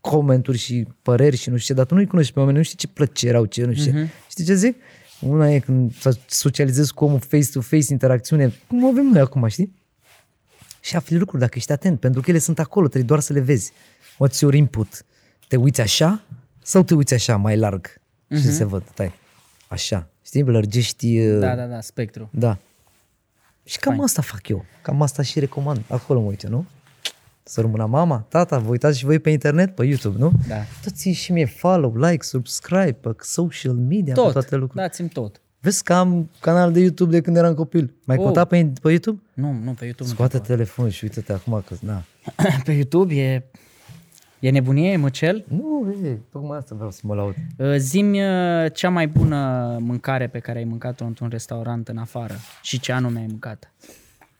comenturi și păreri și nu știu ce, dar tu nu-i cunoști pe oameni, nu știi ce plăcere au, ce nu știu uh-huh. ce. Mhm. Știi ce zic? Una e când socializezi cu omul face-to-face, interacțiune, cum avem noi acum, știi? și afli lucruri dacă ești atent, pentru că ele sunt acolo, trebuie doar să le vezi. What's your input? Te uiți așa sau te uiți așa mai larg uh-huh. și mhm. se văd, tai. Așa. Știi, lărgești... Uh, da, da, da, spectru. Da. Și cam Fine. asta fac eu. Cam asta și recomand. Acolo mă uite, nu? Să rămână mama, tata, vă uitați și voi pe internet, pe YouTube, nu? Da. Dați și mie follow, like, subscribe pe social media, tot. pe toate lucrurile. Dați-mi tot. Vezi că am canal de YouTube de când eram copil. Mai oh. conta pe, pe YouTube? Nu, nu, pe YouTube Scoate nu telefonul și uite-te acum că, na. [COUGHS] pe YouTube e, e nebunie, e măcel? Nu, e, tocmai asta vreau să mă laud. Uh, zimi uh, cea mai bună mâncare pe care ai mâncat-o într-un restaurant în afară și ce anume ai mâncat.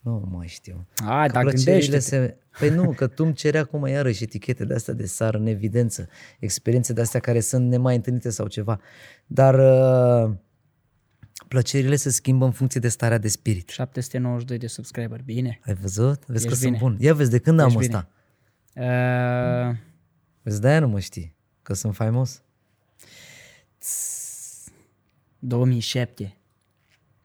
Nu mai știu. A, dar gândește se... Păi nu, că tu îmi ceri acum iarăși etichete de astea de sară în evidență, experiențe de astea care sunt nemai întâlnite sau ceva. Dar uh, plăcerile se schimbă în funcție de starea de spirit. 792 de subscriber, bine. Ai văzut? Vezi Ești că bine. sunt bun. Ia vezi, de când Ești am bine. ăsta? Uh... Vezi, de-aia nu mă știi, că sunt faimos. 2007.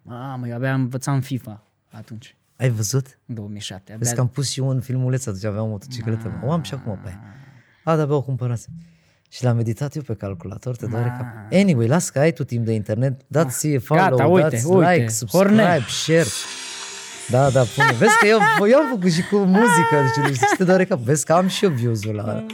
Mamă, eu abia învățam FIFA atunci. Ai văzut? 2007. Abia... Vezi că am pus și eu un filmuleț atunci, aveam o motocicletă. O am și acum pe aia. A, da, bă, o cumpărați. Și l-am meditat eu pe calculator, te doare cap. Anyway, las că ai tu timp de internet, dați follow, Gata, uite, dați uite. like, subscribe, Horne. share. Da, da, pune. Vezi că eu, eu am făcut și cu muzică, deci te doare cap. Vezi că am și eu views-ul la...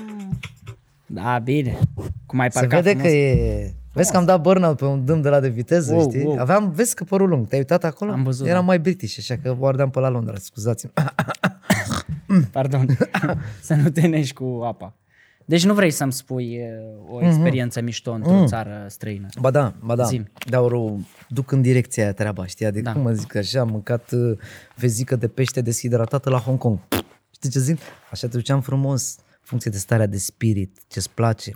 Da, bine. Cum ai parcat Se vede frumos. că e... Vezi că am dat burnout pe un dâm de la de viteză, wow, știi? Wow. Aveam, vezi că părul lung, te-ai uitat acolo? Am văzut. Era da. mai british, așa că o ardeam pe la Londra, scuzați-mi. [COUGHS] Pardon, [COUGHS] să nu te nești cu apa. Deci nu vrei să-mi spui uh, o mhm. experiență mm-hmm. mișto într-o mm. țară străină. Ba da, ba da. Zim. Dar o duc în direcția aia treaba, știi? Adică, da. cum mă zic așa, am mâncat uh, vezică de pește deshidratată la Hong Kong. Știi ce zic? Așa te duceam frumos, în funcție de starea de spirit, ce-ți place.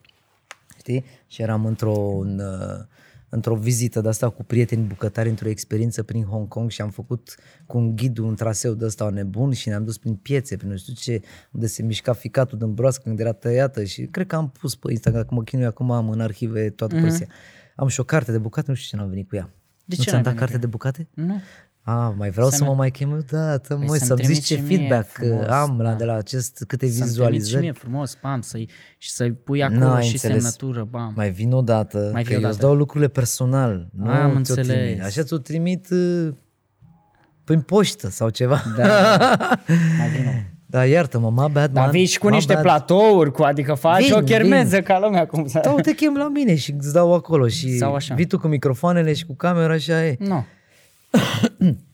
Știi? Și eram într-un... Uh, într-o vizită de asta cu prieteni bucătari, într-o experiență prin Hong Kong și am făcut cu un ghid un traseu de ăsta nebun și ne-am dus prin piețe, prin nu știu ce, unde se mișca ficatul din broască când era tăiată și cred că am pus pe Instagram, că mă chinui acum am în arhive toată mm-hmm. Am și o carte de bucate, nu știu ce n-am venit cu ea. De nu ce ți-am dat carte de bucate? Nu. Ah, mai vreau să, să mă mai chem o dată, păi măi, să-mi zici ce feedback frumos, am la, da. de la acest câte să vizualizări. Să-mi mie frumos, bam, să-i, și să-i pui acolo N-ai și înțeles. semnătură, bam. Mai vin o dată, mai că eu îți dau lucrurile personal. Nu am înțeles. Trimit. Așa ți-o trimit uh, prin poștă sau ceva. Da, [LAUGHS] mai vin Da, iartă-mă, my bad, Dar vii și cu niște bad. platouri, cu, adică faci vin, o chermeză vin. ca lumea. Cum să... Da, te chem la mine și îți dau acolo și Sau așa. vii tu cu microfoanele și cu camera, așa e. Nu. No. [COUGHS]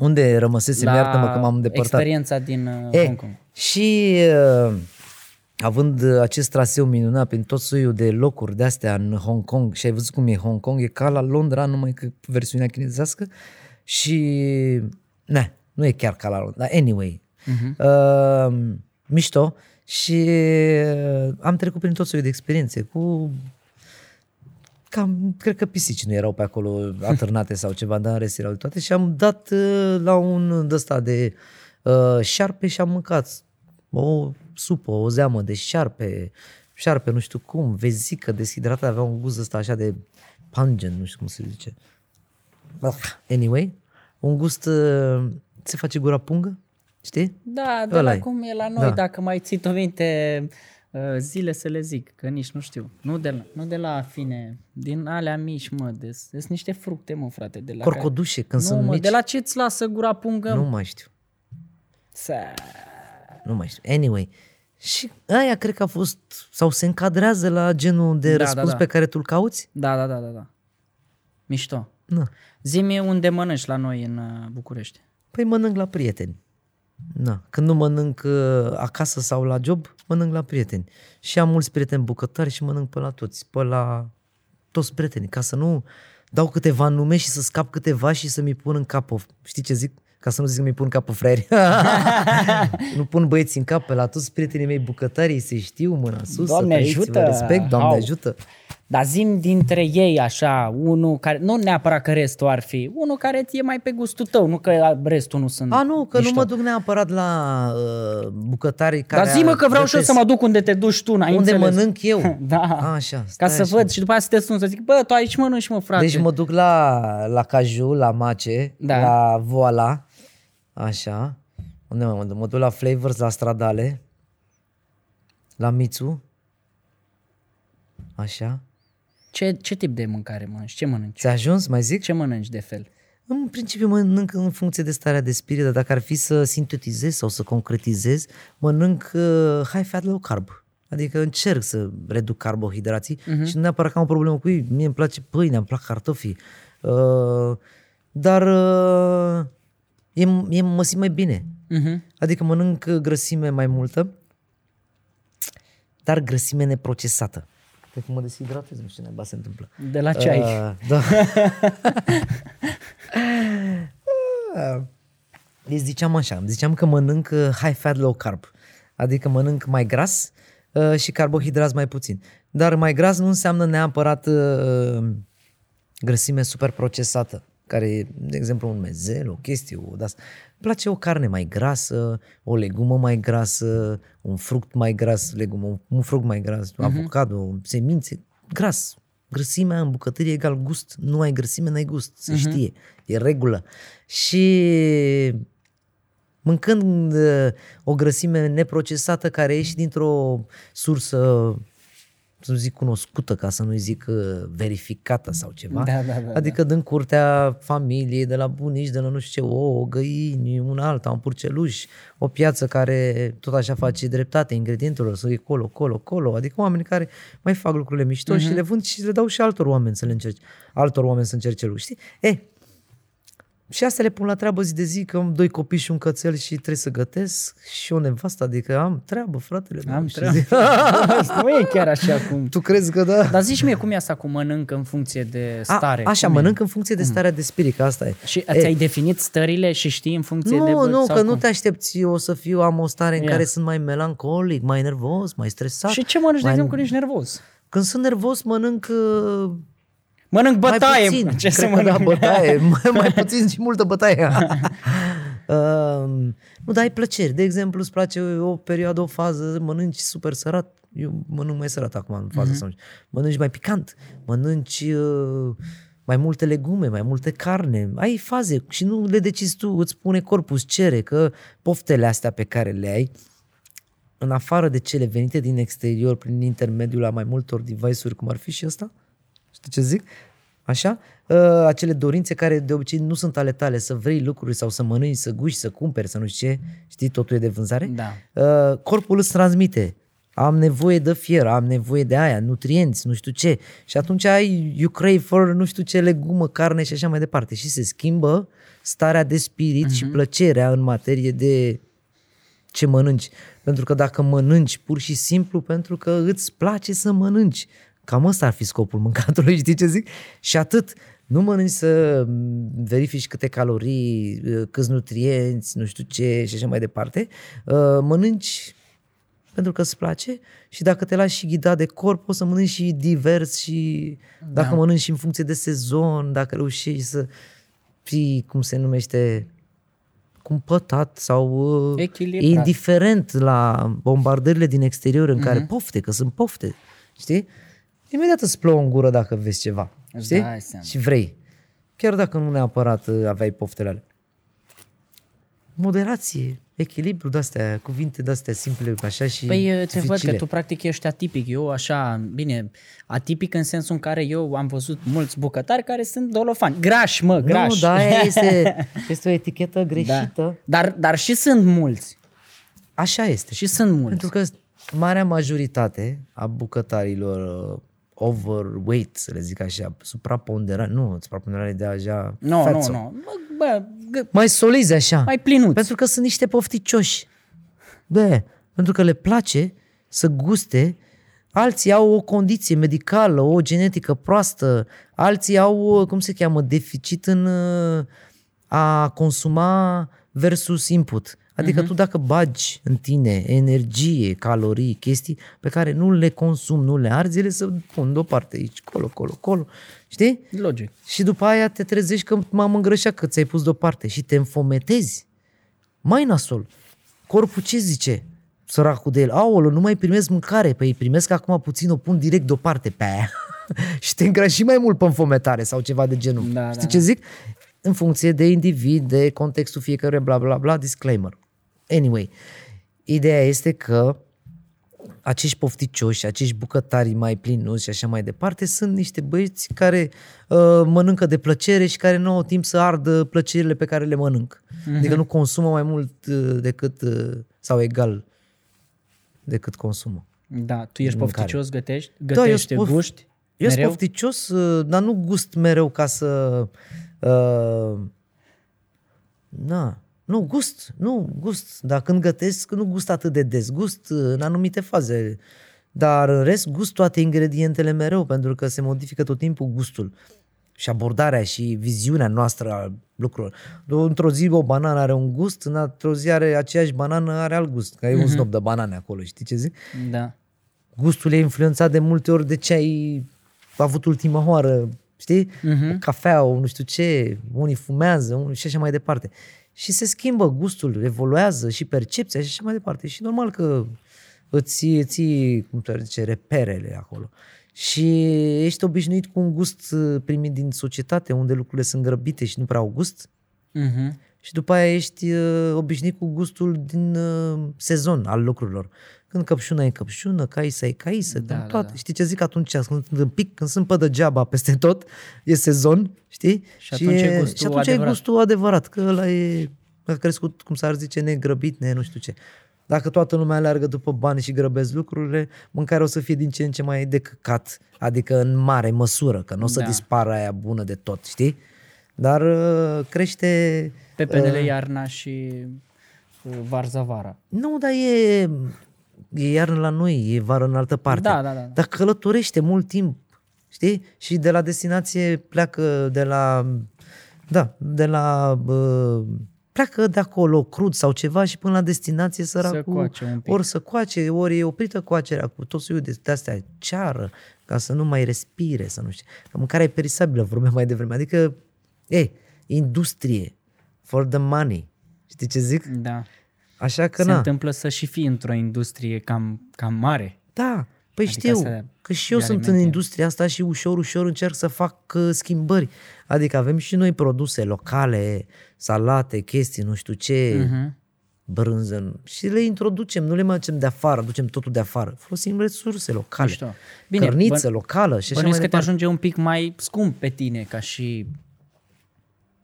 Unde rămăsesem, iartă-mă că m-am îndepărtat. experiența din uh, e, Hong Kong. Și uh, având uh, acest traseu minunat prin tot soiul de locuri de astea în Hong Kong și ai văzut cum e Hong Kong, e ca la Londra, numai că versiunea chinezească și ne, nu e chiar ca la Londra, dar anyway, uh-huh. uh, mișto și uh, am trecut prin tot soiul de experiențe cu cam, cred că pisici nu erau pe acolo atârnate sau ceva, dar în rest erau toate și am dat uh, la un ăsta de uh, șarpe și am mâncat o supă, o zeamă de șarpe, șarpe nu știu cum, vezică deshidratată, avea un gust ăsta așa de pungent, nu știu cum se zice. Anyway, un gust, uh, se face gura pungă, știi? Da, de Ăla la e. cum e la noi, Da. dacă mai ții tu minte uh, zile să le zic, că nici nu știu. Nu de la, nu de la fine, din alea mici, mă, de, sunt niște fructe, mă, frate. De la Corcodușe, când care... Nu, sunt mă, mici. de la ce îți lasă gura pungă? Nu mai știu, Sa- nu mai știu. Anyway, și aia cred că a fost, sau se încadrează la genul de Da, da, da, răspuns da. pe care tu-l cauți? Da, da, da, da, da. Mișto. Nu. Zi-mi unde mănânci la noi în uh, București. Păi mănânc la prieteni. Na. Când nu mănânc uh, acasă sau la job, mănânc la prieteni. Și am mulți prieteni bucătari și mănânc pe la toți, pe la toți prietenii, ca să nu dau câteva nume și să scap câteva și să mi pun în cap, o, știi ce zic? Ca să nu zic că mi pun în cap pe fraieri. [LAUGHS] nu pun băieți în cap pe la toți prietenii mei bucătari, ei se știu, mâna sus, Doamne să trăiți, vă ajută! respect, Doamne Au. ajută. Dar zim dintre ei așa, unul care, nu neapărat că restul ar fi, unul care e mai pe gustul tău, nu că restul nu sunt A, nu, că mișto. nu mă duc neapărat la uh, bucătarii care Dar zi mă că vreau și eu gătesc. să mă duc unde te duci tu, n-ai Unde înțeles? mănânc eu. [LAUGHS] Da. Așa, Ca stai să așa. văd și după aceea să te sun să zic, bă, tu aici mănânci, mă, frate. Deci mă duc la, la Caju, la Mace, Da. la Voala, așa. Unde mă duc? Mă duc la Flavors, la Stradale, la Mitsu, așa. Ce, ce tip de mâncare mănânci? Ce mănânci? Ți-a ajuns, mai zic? Ce mănânci de fel? În principiu mănânc în funcție de starea de spirit, dar dacă ar fi să sintetizez sau să concretizez, mănânc uh, high fat, low carb. Adică încerc să reduc carbohidrații uh-huh. și nu neapărat că am o problemă cu ei. Mie îmi place pâinea, îmi plac cartofii. Uh, dar uh, e, e, mă simt mai bine. Uh-huh. Adică mănânc grăsime mai multă, dar grăsime neprocesată. Cred că mă deshidratez, nu știu ce naiba se întâmplă. De la ce ai? Uh, da. [LAUGHS] Deci ziceam așa, ziceam că mănânc uh, high fat, low carb. Adică mănânc mai gras uh, și carbohidrați mai puțin. Dar mai gras nu înseamnă neapărat uh, grăsime super procesată, care e, de exemplu, un mezel, o chestie, o de asta. Îmi place o carne mai grasă, o legumă mai grasă, un fruct mai gras, legumă, un fruct mai gras, uh-huh. avocado, semințe, gras. Grăsimea în bucătărie egal gust. Nu ai grăsime, n-ai gust. Se uh-huh. știe. E regulă. Și mâncând uh, o grăsime neprocesată care ieși dintr-o sursă să nu zic cunoscută, ca să nu zic uh, verificată sau ceva. Da, da, da, adică din curtea familiei, de la bunici, de la nu știu ce, ouă, găini, un alta, un purceluș, o piață care tot așa face dreptate ingredientelor, să e colo, colo, colo. Adică oameni care mai fac lucrurile mișto uh-huh. și le vând și le dau și altor oameni să le încerce, altor oameni să încerce lucruri. Știi? E, și astea le pun la treabă zi de zi, că am doi copii și un cățel și trebuie să gătesc și o nevastă, adică am treabă, fratele. meu. Am Și treabă. zic, [LAUGHS] nu e chiar așa cum... tu crezi că da? Dar zici mie cum e asta cu mănânc în funcție de A, stare? așa, cum e? mănânc în funcție de starea de spirit, că asta e. Și E, ți-ai definit stările și știi în funcție nu, de... bă- nu, sau că cum? nu te aștepți eu să fiu, am o stare în Ia. care sunt mai melancolic, mai nervos, mai stresat. Și ce mănânci, de mai... exemplu, când ești nervos? Când sunt nervos, mănânc uh, Mănânc bătaie. mai puțin. [LAUGHS] Ce Cred să că mănânc? Da, bătaie. mai, mai puțin și multă bătaie. [LAUGHS] uh, nu, dar ai plăceri. De exemplu, îți place o perioadă, o fază, mănânci super sărat. Eu mănânc mai sărat acum în faza asta. Mănânci mai picant. Mănânci uh, mai multe legume, mai multe carne. Ai faze și nu le decizi tu, îți spune corpul, îți cere că poftele astea pe care le ai, în afară de cele venite din exterior prin intermediul a mai multor device-uri, cum ar fi și ăsta, știi ce zic? Așa? Uh, acele dorințe care de obicei nu sunt ale tale, să vrei lucruri sau să mănânci, să guși, să cumperi, să nu știu ce, știi, totul e de vânzare. Da. Uh, corpul îți transmite. Am nevoie de fier, am nevoie de aia, nutrienți, nu știu ce. Și atunci ai, you crave for nu știu ce legumă, carne și așa mai departe. Și se schimbă starea de spirit uh-huh. și plăcerea în materie de ce mănânci. Pentru că dacă mănânci pur și simplu pentru că îți place să mănânci, cam ăsta ar fi scopul [LAUGHS] mâncatului, știi ce zic? Și atât. Nu mănânci să verifici câte calorii, câți nutrienți, nu știu ce și așa mai departe. Uh, Mănânci pentru că îți place și dacă te lași și ghidat de corp, poți să mănânci și divers și dacă Da. mănânci și în funcție de sezon, dacă reușești să fii, cum se numește, cumpătat sau uh, Echilibrat. indiferent la bombardările din exterior în care pofte, că sunt pofte, știi? Imediat îți plouă în gură dacă vezi ceva, Îți știi? dai seama. Și vrei. Chiar dacă nu neapărat uh, aveai poftele alea. Moderație, echilibru de-astea, cuvinte de-astea simple, așa și Păi te văd că dificile. tu practic ești atipic. Eu așa, bine, atipic în sensul în care eu am văzut mulți bucătari care sunt dolofani. Grași, mă, grași. Nu, da, aia [LAUGHS] este, este o etichetă greșită. da. Dar, dar și sunt mulți. Așa este. Și sunt mulți. Pentru că marea majoritate a bucătarilor uh, overweight, să le zic așa, supraponderare, nu, supraponderare de așa, Nu, nu, fatso. nu. Bă, bă, gă- Mai solizi așa. mai plinuți. Pentru că sunt niște pofticioși. De, pentru că le place să guste, alții au o condiție medicală, o genetică proastă, alții au, cum se cheamă, deficit în uh, a consuma versus input. Adică uh-huh. tu dacă bagi în tine energie, calorii, chestii pe care nu le consumi, nu le arzi, ele să pun deoparte aici, colo, colo, colo. Știi? Logic. Și după aia te trezești că m-am îngrășat că ți-ai pus deoparte și te înfometezi. Mai nasol. Corpul ce zice? Săracul de el. Aolă, nu mai primesc mâncare. Păi primesc acum puțin, o pun direct deoparte pe aia. [LAUGHS] și te îngrași și mai mult pe înfometare sau ceva de genul. Da, Știi da, ce zic? În funcție de individ, de contextul fiecăruia, bla, bla, bla, disclaimer. Anyway, ideea este că acești pofticioși, acești bucătari mai plinuți și așa mai departe, sunt niște băieți care uh, mănâncă de plăcere și care nu au timp să ardă plăcerile pe care le mănânc. Mm-hmm. Adică nu consumă mai mult uh, decât, uh, sau egal decât consumă. Da, tu ești Mâncare. pofticios, gătești, Da, eu gătești, sunt pof- guști, Eu sunt mereu? pofticios, uh, dar nu gust mereu ca să... Uh, na, nu, gust, nu, gust. Dar când gătesc, nu gust atât de des. Gust uh, în anumite faze. Dar în rest, gust toate ingredientele mereu, pentru că se modifică tot timpul gustul. Și abordarea și viziunea noastră a lucrurilor. Într-o zi o banană are un gust, într-o zi are aceeași banană, are alt gust. Că e un snob de banane acolo, știi ce zic? Da. gustul e influențat de multe ori de ce ai avut ultima oară, știi? Uh-huh. Cafea, nu știu ce, unii fumează unii și așa mai departe. Și se schimbă gustul, evoluează și percepția și așa mai departe. Și normal că îți ții, cum se zice, reperele acolo. Și ești obișnuit cu un gust uh, primit din societate, unde lucrurile sunt grăbite și nu prea au gust. Mhm. Și după aia ești uh, obișnuit cu gustul din uh, sezon al lucrurilor. Când căpșuna e căpșună, caisa e caisă, da, da, toate. da. Știi ce zic atunci? Când sunt în pic, când sunt pe degeaba peste tot, e sezon, știi? Și atunci e gustul și atunci e adevărat. gustul adevărat, că ăla e a crescut, cum s-ar zice, negrăbit, ne nu știu ce. Dacă toată lumea aleargă după bani și grăbesc lucrurile, mâncarea o să fie din ce în ce mai de căcat, adică în mare măsură, că nu o să Da. dispară aia bună de tot, știi? Dar uh, crește... Pepenele uh, iarna și uh, varza vara. Nu, dar e, e iarnă la noi, e vară în altă parte. Da, da, da. Dar călătorește mult timp, știi? Și de la destinație pleacă de la, da, de la, uh, pleacă de acolo crud sau ceva și până la destinație săracul, coace un pic. ori să coace, ori e oprită coacerea cu tot soiul de de astea ceară, ca să nu mai respire, să nu știu. Că mâncarea e perisabilă, vorbeam mai devreme. Adică, ei, industrie, for the money. Știi ce zic? Da. Așa că Se na. întâmplă să și fii într-o industrie cam, cam mare. Da, păi Adică știu astea că și eu de sunt în alimente. industria asta și ușor, ușor încerc să fac uh, schimbări. Adică avem și noi produse locale, salate, chestii, nu știu ce, Mhm. brânză și le introducem, nu le mai ducem de afară, ducem totul de afară. Folosim resurse locale, Mișto. Bine, cărniță bă- locală și așa mai Bănuiesc că te departe. ajunge un pic mai scump pe tine ca și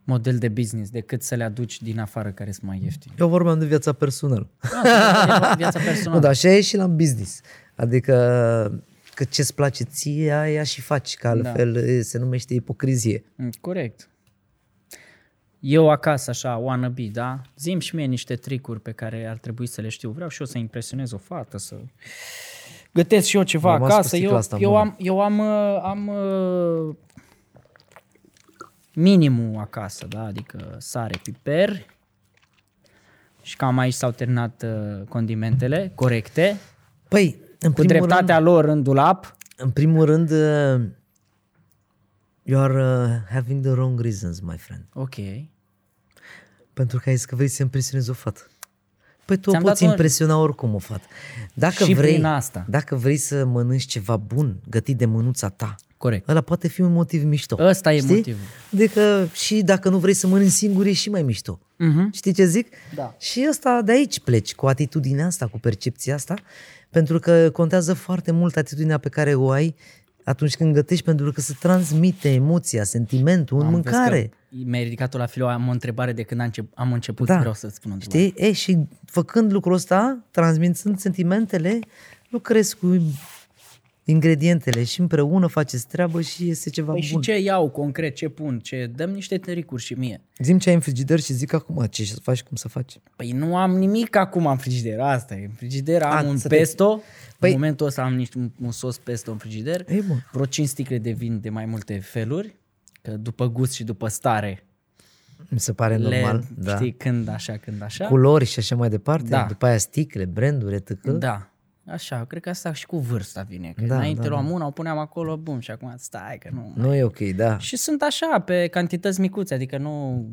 model de business decât să le aduci din afară care sunt mai ieftini. Eu vorbeam de viața personală. Ah, viața Nu, personală. dar așa e și la business. Adică că ce-ți place ție, aia și faci, că altfel da. se numește ipocrizie. Mm, Corect. Eu acasă, așa, wannabe, da? Zim și mie niște tricuri pe care ar trebui să le știu. Vreau și eu să impresionez o fată, să gătesc și eu ceva Am rămas cu acasă. sticla Eu, asta eu, bună. am, eu am, uh, am uh, minimul acasă, da? Adică sare, piper și cam aici s-au terminat uh, condimentele corecte, Păi, în cu primul dreptatea rând, lor în dulap. în primul rând, uh, you are uh, having the wrong reasons, my friend. Ok. Pentru că ai zis că vrei să impresionezi o fată. Păi tu o Ți-am poți dat un- impresiona oricum o fată. Dacă Și vrei, prin asta. Dacă vrei să mănânci ceva bun, gătit de mânuța ta, Corect. ăla poate fi un motiv mișto. Ăsta e motivul. Adică și dacă nu vrei să mănânci singur, e și mai mișto. Mhm. Știi ce zic? Da. Și ăsta de aici pleci, cu atitudinea asta, cu percepția asta, pentru că contează foarte mult atitudinea pe care o ai atunci când gătești, pentru că se transmite emoția, sentimentul în Am, vezi mâncare. că Mi-ai ridicat-o la filou, am o întrebare de când am încep- am început, Da. vreau să-ți spun o întrebare. Știi? E, și făcând lucrul ăsta, transmițând sentimentele, lucrezi cu ingredientele și împreună faceți treabă și iese ceva Păi și bun. ce iau concret, ce pun, ce... Dăm niște tricuri și mie. Zim ce ai în frigider și zic acum ce să faci, cum să faci. Păi nu am nimic acum în frigider, asta e. În frigider am A, un să te- pesto, păi... Păi- în momentul ăsta am niște, un, un sos pesto în frigider, E bun. vreo 5 sticle de vin de mai multe feluri, că după gust și după stare, Mi se pare normal. le, da. știi, când așa, când așa. Culori și așa mai departe. Da. După aia sticle, branduri, etc. Da. Așa, cred că asta și cu vârsta vine. Că Da, înainte da, luam una, o puneam acolo, bum, și acum stai că nu... Nu e ok, da. Și sunt așa, pe cantități micuțe, adică nu,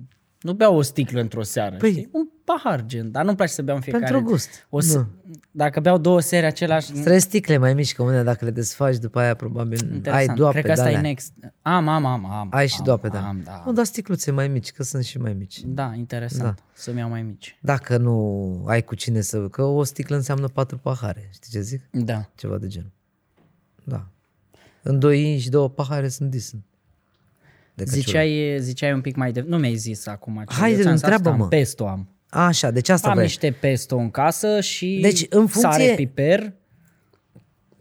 nu beau o sticlă într-o seară, Păi- știi? Un pahar, gen, dar nu-mi place să beau în fiecare. Pentru gust. O să, Nu. Dacă beau două seri același... Trei sticle mai mici, că unele dacă le desfaci, după aia probabil ai Interesant. doape Cred că asta de e alea. next. Am, am, am, am. Ai și am, doape, da. Am, da. Nu, dar sticluțe mai mici, că sunt și mai mici. Da, interesant. Da. Să-mi iau mai mici. Dacă nu ai cu cine să... Că o sticlă înseamnă patru pahare, știi ce zic? Da. Ceva de genul. Da. În doi inși, două pahare sunt decent. De căciulă. Ziceai, ziceai un pic mai de... Nu mi-ai zis acum. ce- Hai, eu ți-am zis asta, întreabă-mă. am Pesto am. Așa, deci asta Am vrei. niște pesto în casă și Deci, în funcție- sare, piper,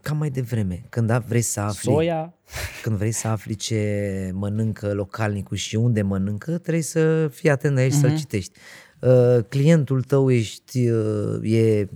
Cam mai devreme, când a- vrei să afli, soia. când vrei să afli ce mănâncă localnicul și unde mănâncă, trebuie să fii atent aici Mhm. să-l citești. Uh, clientul tău ești, uh, e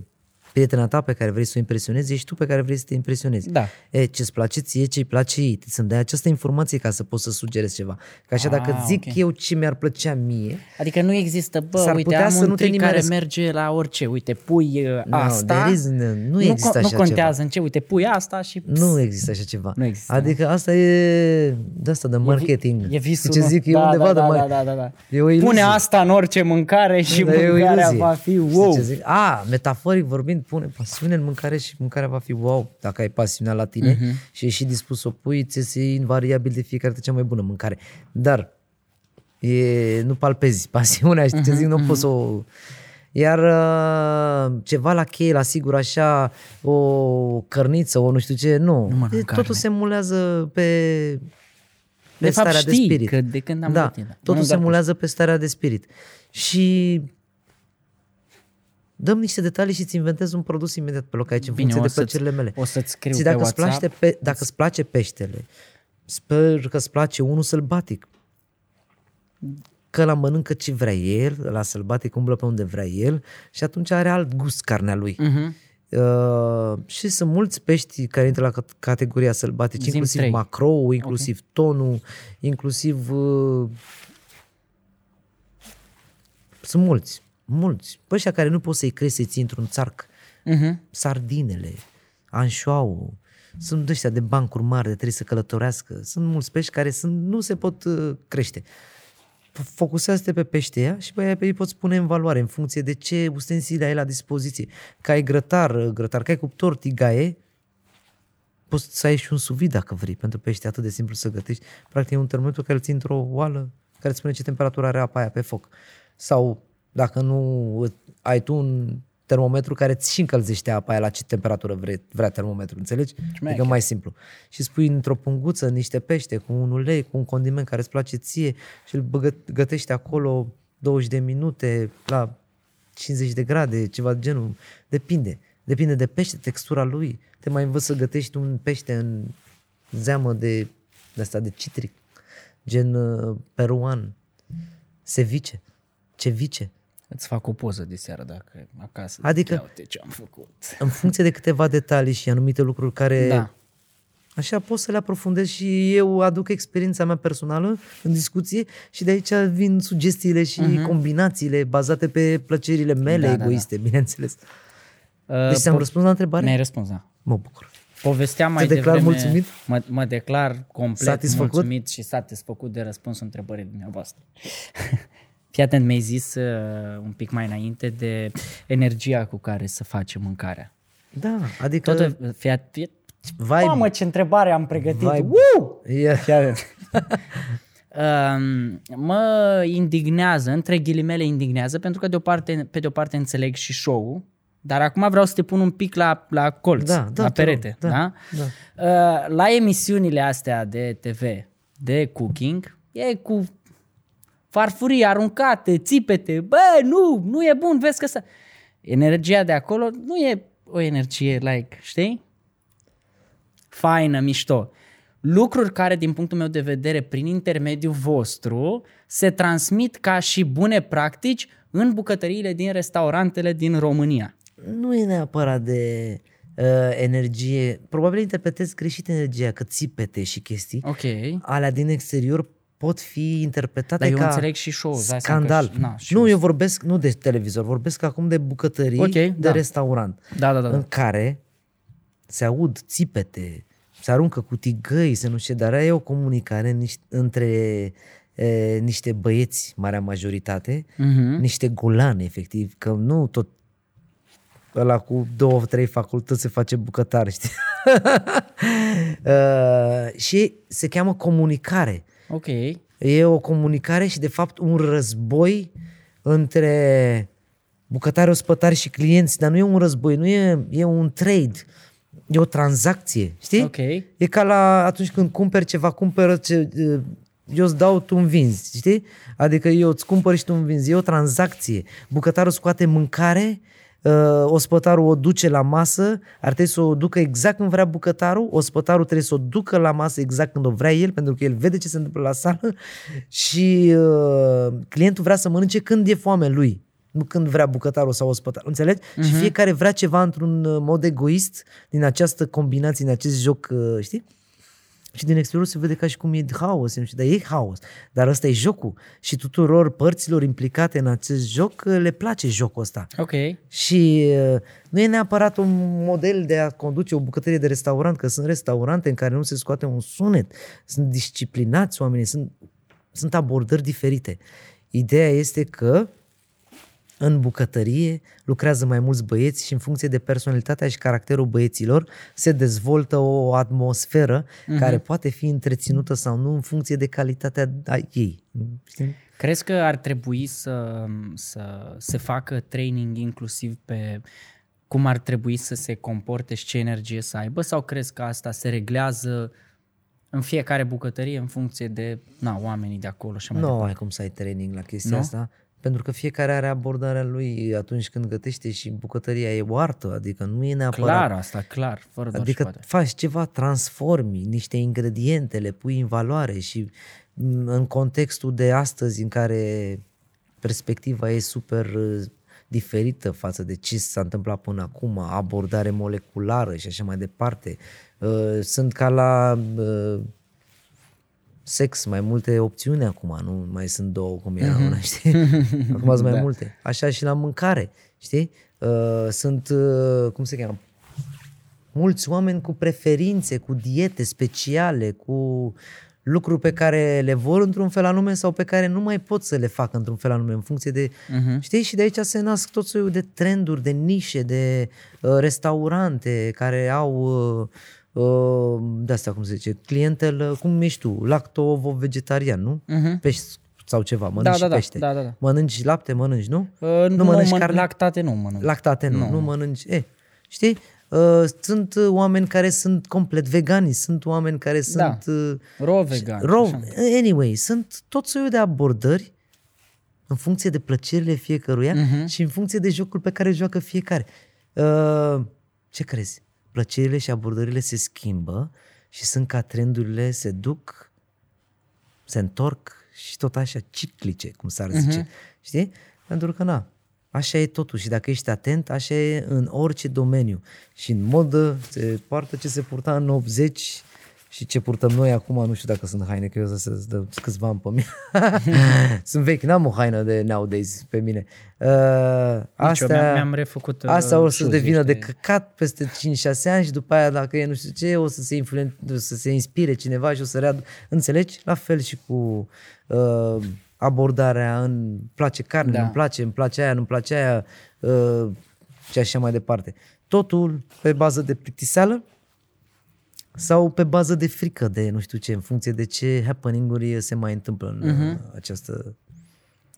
prietena ta pe care vrei să o impresionezi, ești tu pe care vrei să te impresionezi. Da. E, ce-ți place ție, ce-i place ei. Să-mi dai această informație ca să poți să sugerezi ceva. Că așa dacă Ah, zic ok. eu ce mi-ar plăcea mie, Adică nu există, bă, S-ar uite, putea am să un nu te trick care nimeresc. merge la orice. Uite, pui uh, No, asta. there is no- nu există co- așa Nu contează în ce, uite, pui asta și... nu există așa ceva. Nu există, Adică asta e de asta de marketing. E visul ce meu. zic, e da, undeva da, de da, mai... da, da, da, da. E o iluzie. Pune asta în orice mâncare și Da, e o mâncarea iluzie. va fi Știi wow. ce zic? A, metaforic vorbind, pune pasiune în mâncare și mâncarea va fi wow. Dacă ai pasiunea la tine Mhm. și ești și dispus să o pui, ți se invariabil de fiecare dată cea mai bună mâncare. Dar e, nu palpezi [LAUGHS] pasiunea, știi ce Mhm, zic? Nu poți să o... Iar uh, ceva la cheie, la sigur, așa, o cărniță, o nu știu ce, nu. mănânc E, carne. totul se mulează pe, pe De fapt starea știi de spirit. că de când am da, gătit, da. totul Mănânc se doar mulează pe starea de spirit. Și dăm niște detalii și îți inventez un produs imediat pe loc aici, în Bine, funcție o de să-ți- plăcerile mele. o să-ți scriu Ți pe dacă îți WhatsApp. place, pe, dacă îți place peștele, sper că îți place unul sălbatic. Că la mănâncă ce vrea el, la sălbatic umblă pe unde vrea el și atunci are alt gust carnea lui. Mhm. Uh, și sunt mulți pești care intră la cat- categoria sălbatici, Zi-mi inclusiv trei. macrou, inclusiv tonul, inclusiv... Uh, sunt mulți, mulți. Pe ăștia care nu poți să-i crezi să-i ții într-un țarc. Mhm. Sardinele, anșoau, sunt ăștia de bancuri mari de trebuie să călătorească. Sunt mulți pești care sunt, nu se pot uh, crește. F- Focusează-te pe pește ăia și pe aia pe ei poți pune în valoare în funcție de ce ustensile ai la dispoziție. Că ai grătar, uh, grătar, că ai cuptor, tigaie, poți să ai și un suvid dacă vrei, pentru pește e atât de simplu să gătești. Practic e un termometru care îl ții într-o oală care îți spune ce temperatură are apa aia pe foc. Sau dacă nu ai tu un termometru care îți și încălzește apa aia la ce temperatură vre, vrea termometru, înțelegi? Adică mai simplu. Și spui într-o punguță niște pește cu un ulei, cu un condiment care îți place ție și îl băgă, gătești acolo 20 de minute la 50 de grade, ceva de genul. Depinde. Depinde de pește, textura lui. Te mai învăț să gătești un pește în zeamă de, de asta de citric, gen uh, peruan Sevice. Cevice. Îți fac o poză de seară dacă acasă. Adică- Ia uite ce am făcut. [LAUGHS] În funcție de câteva detalii și anumite lucruri care Da. Așa pot să le aprofundez și eu aduc experiența mea personală în discuție și de aici vin sugestiile și uh-huh. combinațiile bazate pe plăcerile mele Mhm. Da, da, da. egoiste, bineînțeles. Uh, Deci ți-am po- răspuns la întrebare? Mi-ai răspuns, da. Mă bucur. Povesteam mai Te declar devreme, mulțumit? Mă, mă declar complet Satisfăcut? mulțumit și satisfăcut de răspunsul întrebării dumneavoastră. [LAUGHS] Fii atent, mi-ai zis uh, un pic mai înainte de energia cu care să facem mâncarea. Da, adică... Tot, fii atent, Vibe. Mamă, ce întrebare am pregătit! Vibe. Woo! Yeah. Fii atent. [LAUGHS] Um, mă indignează, între ghilimele indignează, pentru că de o parte, pe de o parte înțeleg și show-ul, dar acum vreau să te pun un pic la, la colț, Da, da, la te rog, perete. da, da? da. Uh, la emisiunile astea de TV, de cooking, e cu farfurii aruncate, țipete, bă, nu, nu e bun, vezi că să... Energia de acolo nu e o energie, like, știi? Faină, mișto. Lucruri care, din punctul meu de vedere, prin intermediul vostru, se transmit ca și bune practici în bucătăriile din restaurantele din România. Nu e neapărat de uh, energie. Probabil interpretez greșit energia, că țipete și chestii. Ok. Alea din exterior pot fi interpretate Dar eu ca înțeleg și show-ul, îți dai seama că scandal. și- na, și nu, eu- eu vorbesc nu de televizor, vorbesc acum de bucătării Ok, de da. restaurant. Da, da, da. da. în care se aud țipete, se aruncă cu tigăi, se nu știu, ce, dar e o comunicare niște, între e, niște băieți, marea majoritate, Mhm. niște golani, efectiv, că nu tot ăla cu două, trei facultăți se face bucătar, știi? [LAUGHS] uh, și se cheamă comunicare. Ok. E o comunicare și, de fapt, un război între bucătari, ospătari și clienți, dar nu e un război, nu e, e un trade, e o tranzacție, știi? Ok. E ca la atunci când cumperi ceva, cumpără ce, eu îți dau, tu îmi vinzi, știi? Adică eu îți cumpăr și tu îmi vinzi, e o tranzacție. Bucătarul scoate mâncare, uh, ospătarul o duce la masă, ar trebui să o ducă exact când vrea bucătarul, ospătarul trebuie să o ducă la masă exact când o vrea el, pentru că el vede ce se întâmplă la sală [LAUGHS] și uh, clientul vrea să mănânce când e foame lui, nu când vrea bucătarul sau ospătarul, înțelegi? Uh-huh. Și fiecare vrea ceva într-un uh, mod egoist din această combinație, din acest joc, uh, știi? Și din exterior se vede ca și cum e haos, nu știu, dar e haos. Dar ăsta e jocul. Și tuturor părților implicate în acest joc uh, le place jocul ăsta. Ok. Și uh, nu e neapărat un model de a conduce o bucătărie de restaurant, că sunt restaurante în care nu se scoate un sunet, sunt disciplinați oamenii, sunt, sunt abordări diferite. Ideea este că în bucătărie lucrează mai mulți băieți și în funcție de personalitatea și caracterul băieților se dezvoltă o atmosferă uh-huh. care poate fi întreținută sau nu în funcție de calitatea a ei. Știi? Crezi că ar trebui să, să se facă training inclusiv pe cum ar trebui să se comporte și ce energie să aibă sau crezi că asta se reglează în fiecare bucătărie în funcție de na, oamenii de acolo și mai Nu departe? ai cum să ai training la chestia Nu? asta, pentru că fiecare are abordarea lui atunci când gătește și bucătăria e o artă, adică nu e neapărat... Clar asta, clar, fără doar Adică și poate. faci ceva, transformi niște ingrediente, le pui în valoare și m, în contextul de astăzi în care perspectiva e super uh, diferită față de ce s-a întâmplat până acum, abordare moleculară și așa mai departe. Uh, Sunt ca la uh, sex, mai multe opțiuni acum, nu mai sunt două cum era una, [LAUGHS] știi? Acum sunt mai Da. multe. Așa și la mâncare, știi? Uh, Sunt, uh, cum se cheamă, mulți oameni cu preferințe, cu diete speciale, cu lucruri pe care le vor într-un fel anume sau pe care nu mai pot să le facă într-un fel anume în funcție de... Uh-huh. Știi? Și de aici se nasc tot soiul de trenduri, de nișe, de uh, restaurante care au... Uh, uh, de asta cum se zice, clientel, uh, cum ești tu, lacto-vegetarian, nu? Uh-huh. Pești sau ceva, mănânci Da, și da, da, pește. da, da, da. Mănânci lapte, mănânci, nu? Uh, nu mănânci măn- carne? Lactate nu mănânc. Lactate nu, nu, nu mănânci. E, știi? Uh, sunt uh, oameni care sunt complet vegani, sunt oameni care Da. sunt... Uh, Raw vegan. raw, așa. anyway, sunt tot soiul de abordări în funcție de plăcerile fiecăruia Mhm. uh-huh. și în funcție de jocul pe care joacă fiecare. Uh, ce crezi? Plăcerile și abordările se schimbă și sunt ca trendurile se duc, se întorc și tot așa ciclice, cum s-ar zice. Uh-huh. Știi? Pentru că, na, așa e totul și dacă ești atent, așa e în orice domeniu. Și în modă se poartă ce se purta în 80 și ce purtăm noi acum, nu știu dacă sunt haine, că eu să să dă câțiva ani pe mine. [LAUGHS] sunt vechi, n-am o haină de nowadays pe mine. Uh, Nici eu mi-am, mi-am refăcut uh, Asta o să shoes, devină de niște- căcat peste 5-6 ani și după aia dacă e nu știu ce, o să se, influen, o să se inspire cineva și o să read. Înțelegi? La fel și cu uh, abordarea în îmi place carne, Da. da. îmi place, îmi place aia, nu-mi place aia uh, și așa mai departe. Totul pe bază de plictiseală sau pe bază de frică de nu știu ce, în funcție de ce happening-uri se mai întâmplă în uh-huh. această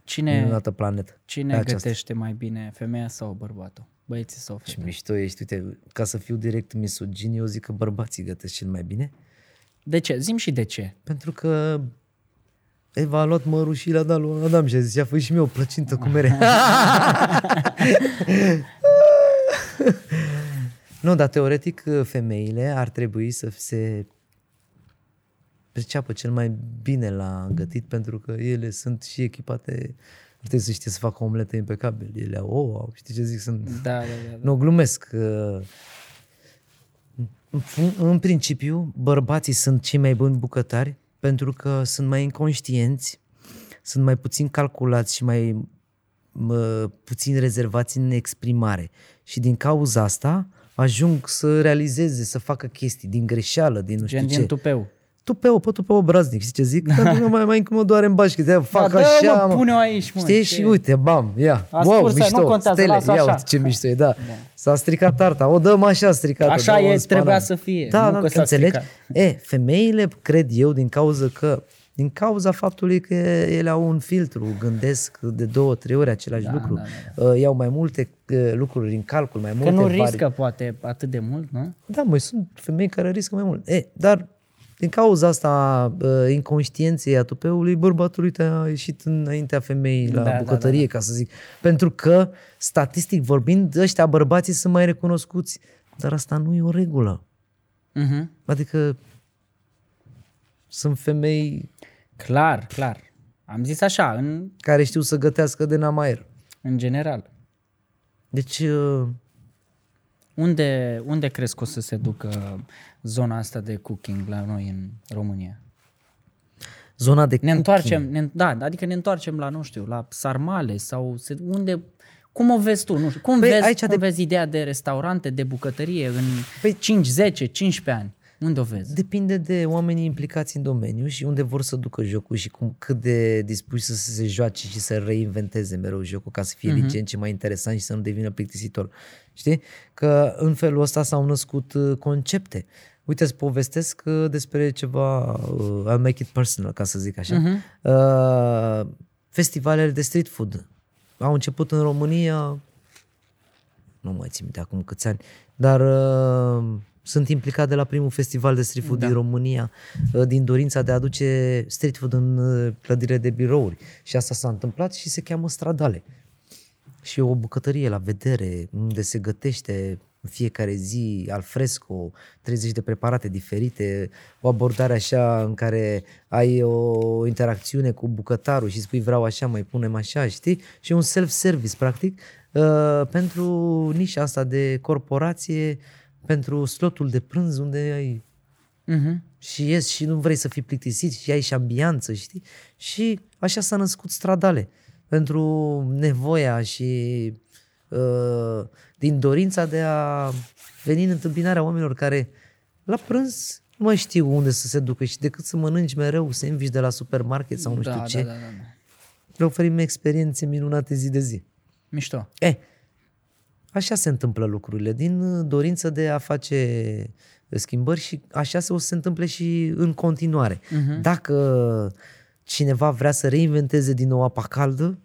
Cine, minunată planetă. pe cine aceasta. gătește mai bine, femeia sau bărbatul? Băieții sau Și femeia? mișto ești, uite, ca să fiu direct misogin, eu zic că bărbații gătesc cel mai bine, De ce? Zim și de ce. pentru că Eva a luat mărul și l-a dat lui Adam și a zis, ia fă și mie o plăcintă cu mere. [LAUGHS] [LAUGHS] nu, dar teoretic femeile ar trebui să se priceapă cel mai bine la gătit pentru că ele sunt și echipate, ar trebui să știe să facă omlete impecabil. Ele au ouă, au, știi ce zic, sunt Da, da, da. da. nu glumesc. uh, În, în principiu, bărbații sunt cei mai buni bucătari pentru că sunt mai inconștienți, sunt mai puțin calculați și mai mă, puțin rezervați în exprimare. Și din cauza asta ajung să realizeze, să facă chestii din greșeală, din nu știu Gen ce. din tupeu. Tupeu, pe tupeu obraznic, știi ce zic? [LAUGHS] Pentru că mai, mai încă mă doare în bașcă, de fac Da, dă, așa, mă, pune-o aici, mă, Știi? ce- Și uite, bam, ia, A wow, scurs, mișto, nu contează, stele, lasă ia așa. uite ce mișto e, da. [LAUGHS] S-a stricat tarta, o dăm așa stricată. Așa dă-o e, în spanar. trebuia să fie, Da, nu da, că s-a înțelegi? stricat. E, femeile, cred eu, din cauza că din cauza faptului că ele au un filtru, gândesc de două, trei ori același Da, lucru, da, da, uh, iau mai multe uh, lucruri în calcul, mai Că multe nu vari- riscă poate atât de mult, nu? da, mai sunt femei care riscă mai mult. E, dar din cauza asta, uh, inconștienței a tupeului, bărbatul uite, a ieșit înaintea femeii la Da, da, bucătărie, ca să zic. Pentru că, statistic vorbind, ăștia bărbații sunt mai recunoscuți. Dar asta nu e o regulă. Uh-huh. Adică sunt femei Clar, clar. Am zis așa, în, care știu să gătească de namaer. în general. Deci, uh, Unde, unde crezi că o să se ducă zona asta de cooking la noi în România? zona de Ne cooking. întoarcem, ne, da, adică ne întoarcem la, nu știu, la sarmale sau se, unde, cum o vezi tu? Nu știu, cum, Păi, vezi, aici cum de- vezi ideea de restaurante, de bucătărie în Păi- 5, 10, 15 ani? Unde o vezi? Depinde de oamenii implicați în domeniu și unde vor să ducă jocul și cum cât de dispuși să se joace și să reinventeze mereu jocul ca să fie uh-huh. din ce în ce mai interesant și să nu devină plictisitor. Știi? Că în felul ăsta s-au născut uh, concepte. Uite, îți povestesc uh, despre ceva, uh, I'll make it personal, ca să zic așa. Uh-huh. Uh, festivalele de street food au început în România nu mai țin minte acum câți ani, dar uh, sunt implicat de la primul festival de street food da. din România, uh, din dorința de a aduce street food în uh, clădirile de birouri. Și asta s-a întâmplat și se cheamă Stradale. Și e o bucătărie la vedere, unde se gătește în fiecare zi al fresco, 30 de preparate diferite, o abordare așa în care ai o interacțiune cu bucătarul și spui vreau așa, mai punem așa, știi? Și un self-service, practic, uh, pentru nișa asta de corporație, pentru slotul de prânz unde ai Uh-huh. și ies și nu vrei să fii plictisit și ai și ambianță, știi? Și așa s-a născut Stradale. Pentru nevoia și uh, din dorința de a veni în întâmpinarea oamenilor care la prânz nu mai știu unde să se ducă și decât să mănânci mereu sandwich de la supermarket sau nu da, știu ce, Da, da, da, da. le oferim experiențe minunate zi de zi. Mișto. E, așa se întâmplă lucrurile, din uh, dorință de a face schimbări și așa se o să se întâmple și în continuare. Uh-huh. Dacă cineva vrea să reinventeze din nou apa caldă,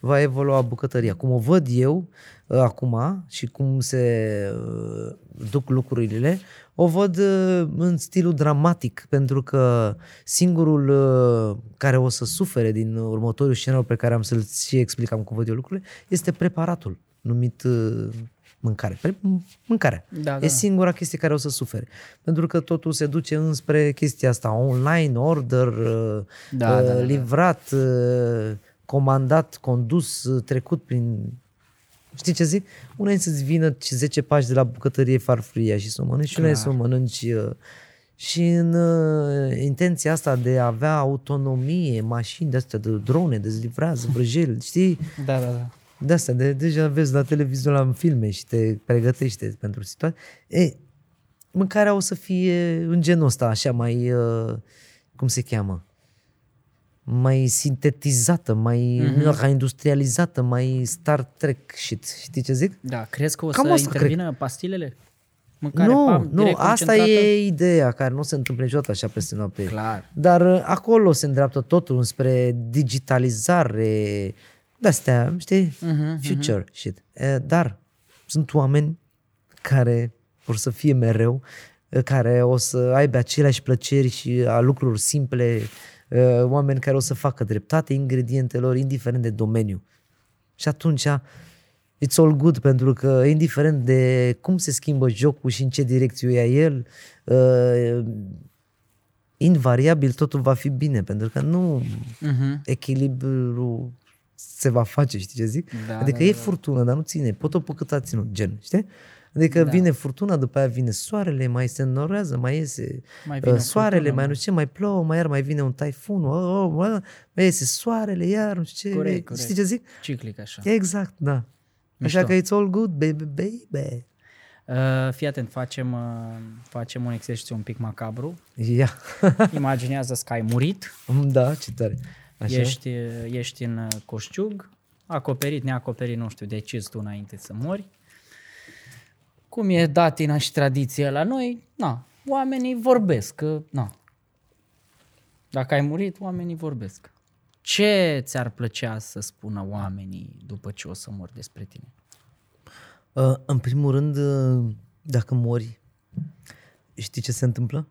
va evolua bucătăria. Cum o văd eu uh, acum și cum se uh, duc lucrurile, o văd uh, în stilul dramatic, pentru că singurul uh, care o să sufere din următorul scenariu pe care am să-l și explicam cum văd eu lucrurile, este preparatul, numit uh, mâncare. Pe mâncarea. Da, da. E singura chestie care o să sufere. Pentru că totul se duce înspre chestia asta, online, order, uh, Da, uh, da, da, da. livrat, uh, comandat, condus, uh, trecut prin... Știi ce zic? Una e să-ți vină 10 pași de la bucătărie farfuria și să o mănânci și una e să o mănânci uh, și în uh, intenția asta de a avea autonomie, mașini de astea, de drone, de livrează, vrăjeli, știi? Da, da, da. De asta, de, deja vezi la televizor, la filme și te pregătește pentru situație. E, mâncarea o să fie în genul ăsta, așa, mai, uh, cum se cheamă? Mai sintetizată, mai mm-hmm. industrializată, mai Star Trek shit. Știi ce zic? Da, crezi că o Cam să asta intervină pastilele? Mâncare, nu, pam, nu, direct asta concentrată? e ideea care nu se întâmplă niciodată așa peste noapte. Clar. Dar uh, acolo se îndreaptă totul spre digitalizare, de-astea, știi? Mhm, Future shit. Uh, Dar sunt oameni care vor să fie mereu, uh, care o să aibă aceleași plăceri și a lucruri simple, uh, oameni care o să facă dreptate ingredientelor, indiferent de domeniu. Și atunci it's all good pentru că indiferent de cum se schimbă jocul și în ce direcție ia el, uh, invariabil totul va fi bine pentru că nu Mhm. echilibrul se va face, știi ce zic? Da, adică da, e da. furtună, dar nu ține, potopul cât a ținut, gen, știi? Adică Da. vine furtuna, după aia vine soarele, mai se înnorează, mai iese Mai vine uh, o soarele, furtună, mai da. nu știu ce, mai plouă, mai iar mai vine un taifun, oh, oh, oh, mai iese soarele, iar nu știu ce, Corect, corect. știi ce zic? Ciclic așa. Exact, da. Așa Mișto. că it's all good, baby, baby. Uh, fii atent, facem, uh, facem un exercițiu un pic macabru. Ia. [LAUGHS] Imaginează că ai murit, da, ce tare. Așa? ești, uh, ești în uh, coșciug, acoperit, neacoperit, nu știu, decizi tu înainte să mori. Cum e datina și tradiția la noi, na, oamenii vorbesc, că, na. Dacă ai murit, oamenii vorbesc. Ce ți-ar plăcea să spună oamenii după ce o să mor despre tine? Uh, în primul rând, uh, dacă mori, știi ce se întâmplă?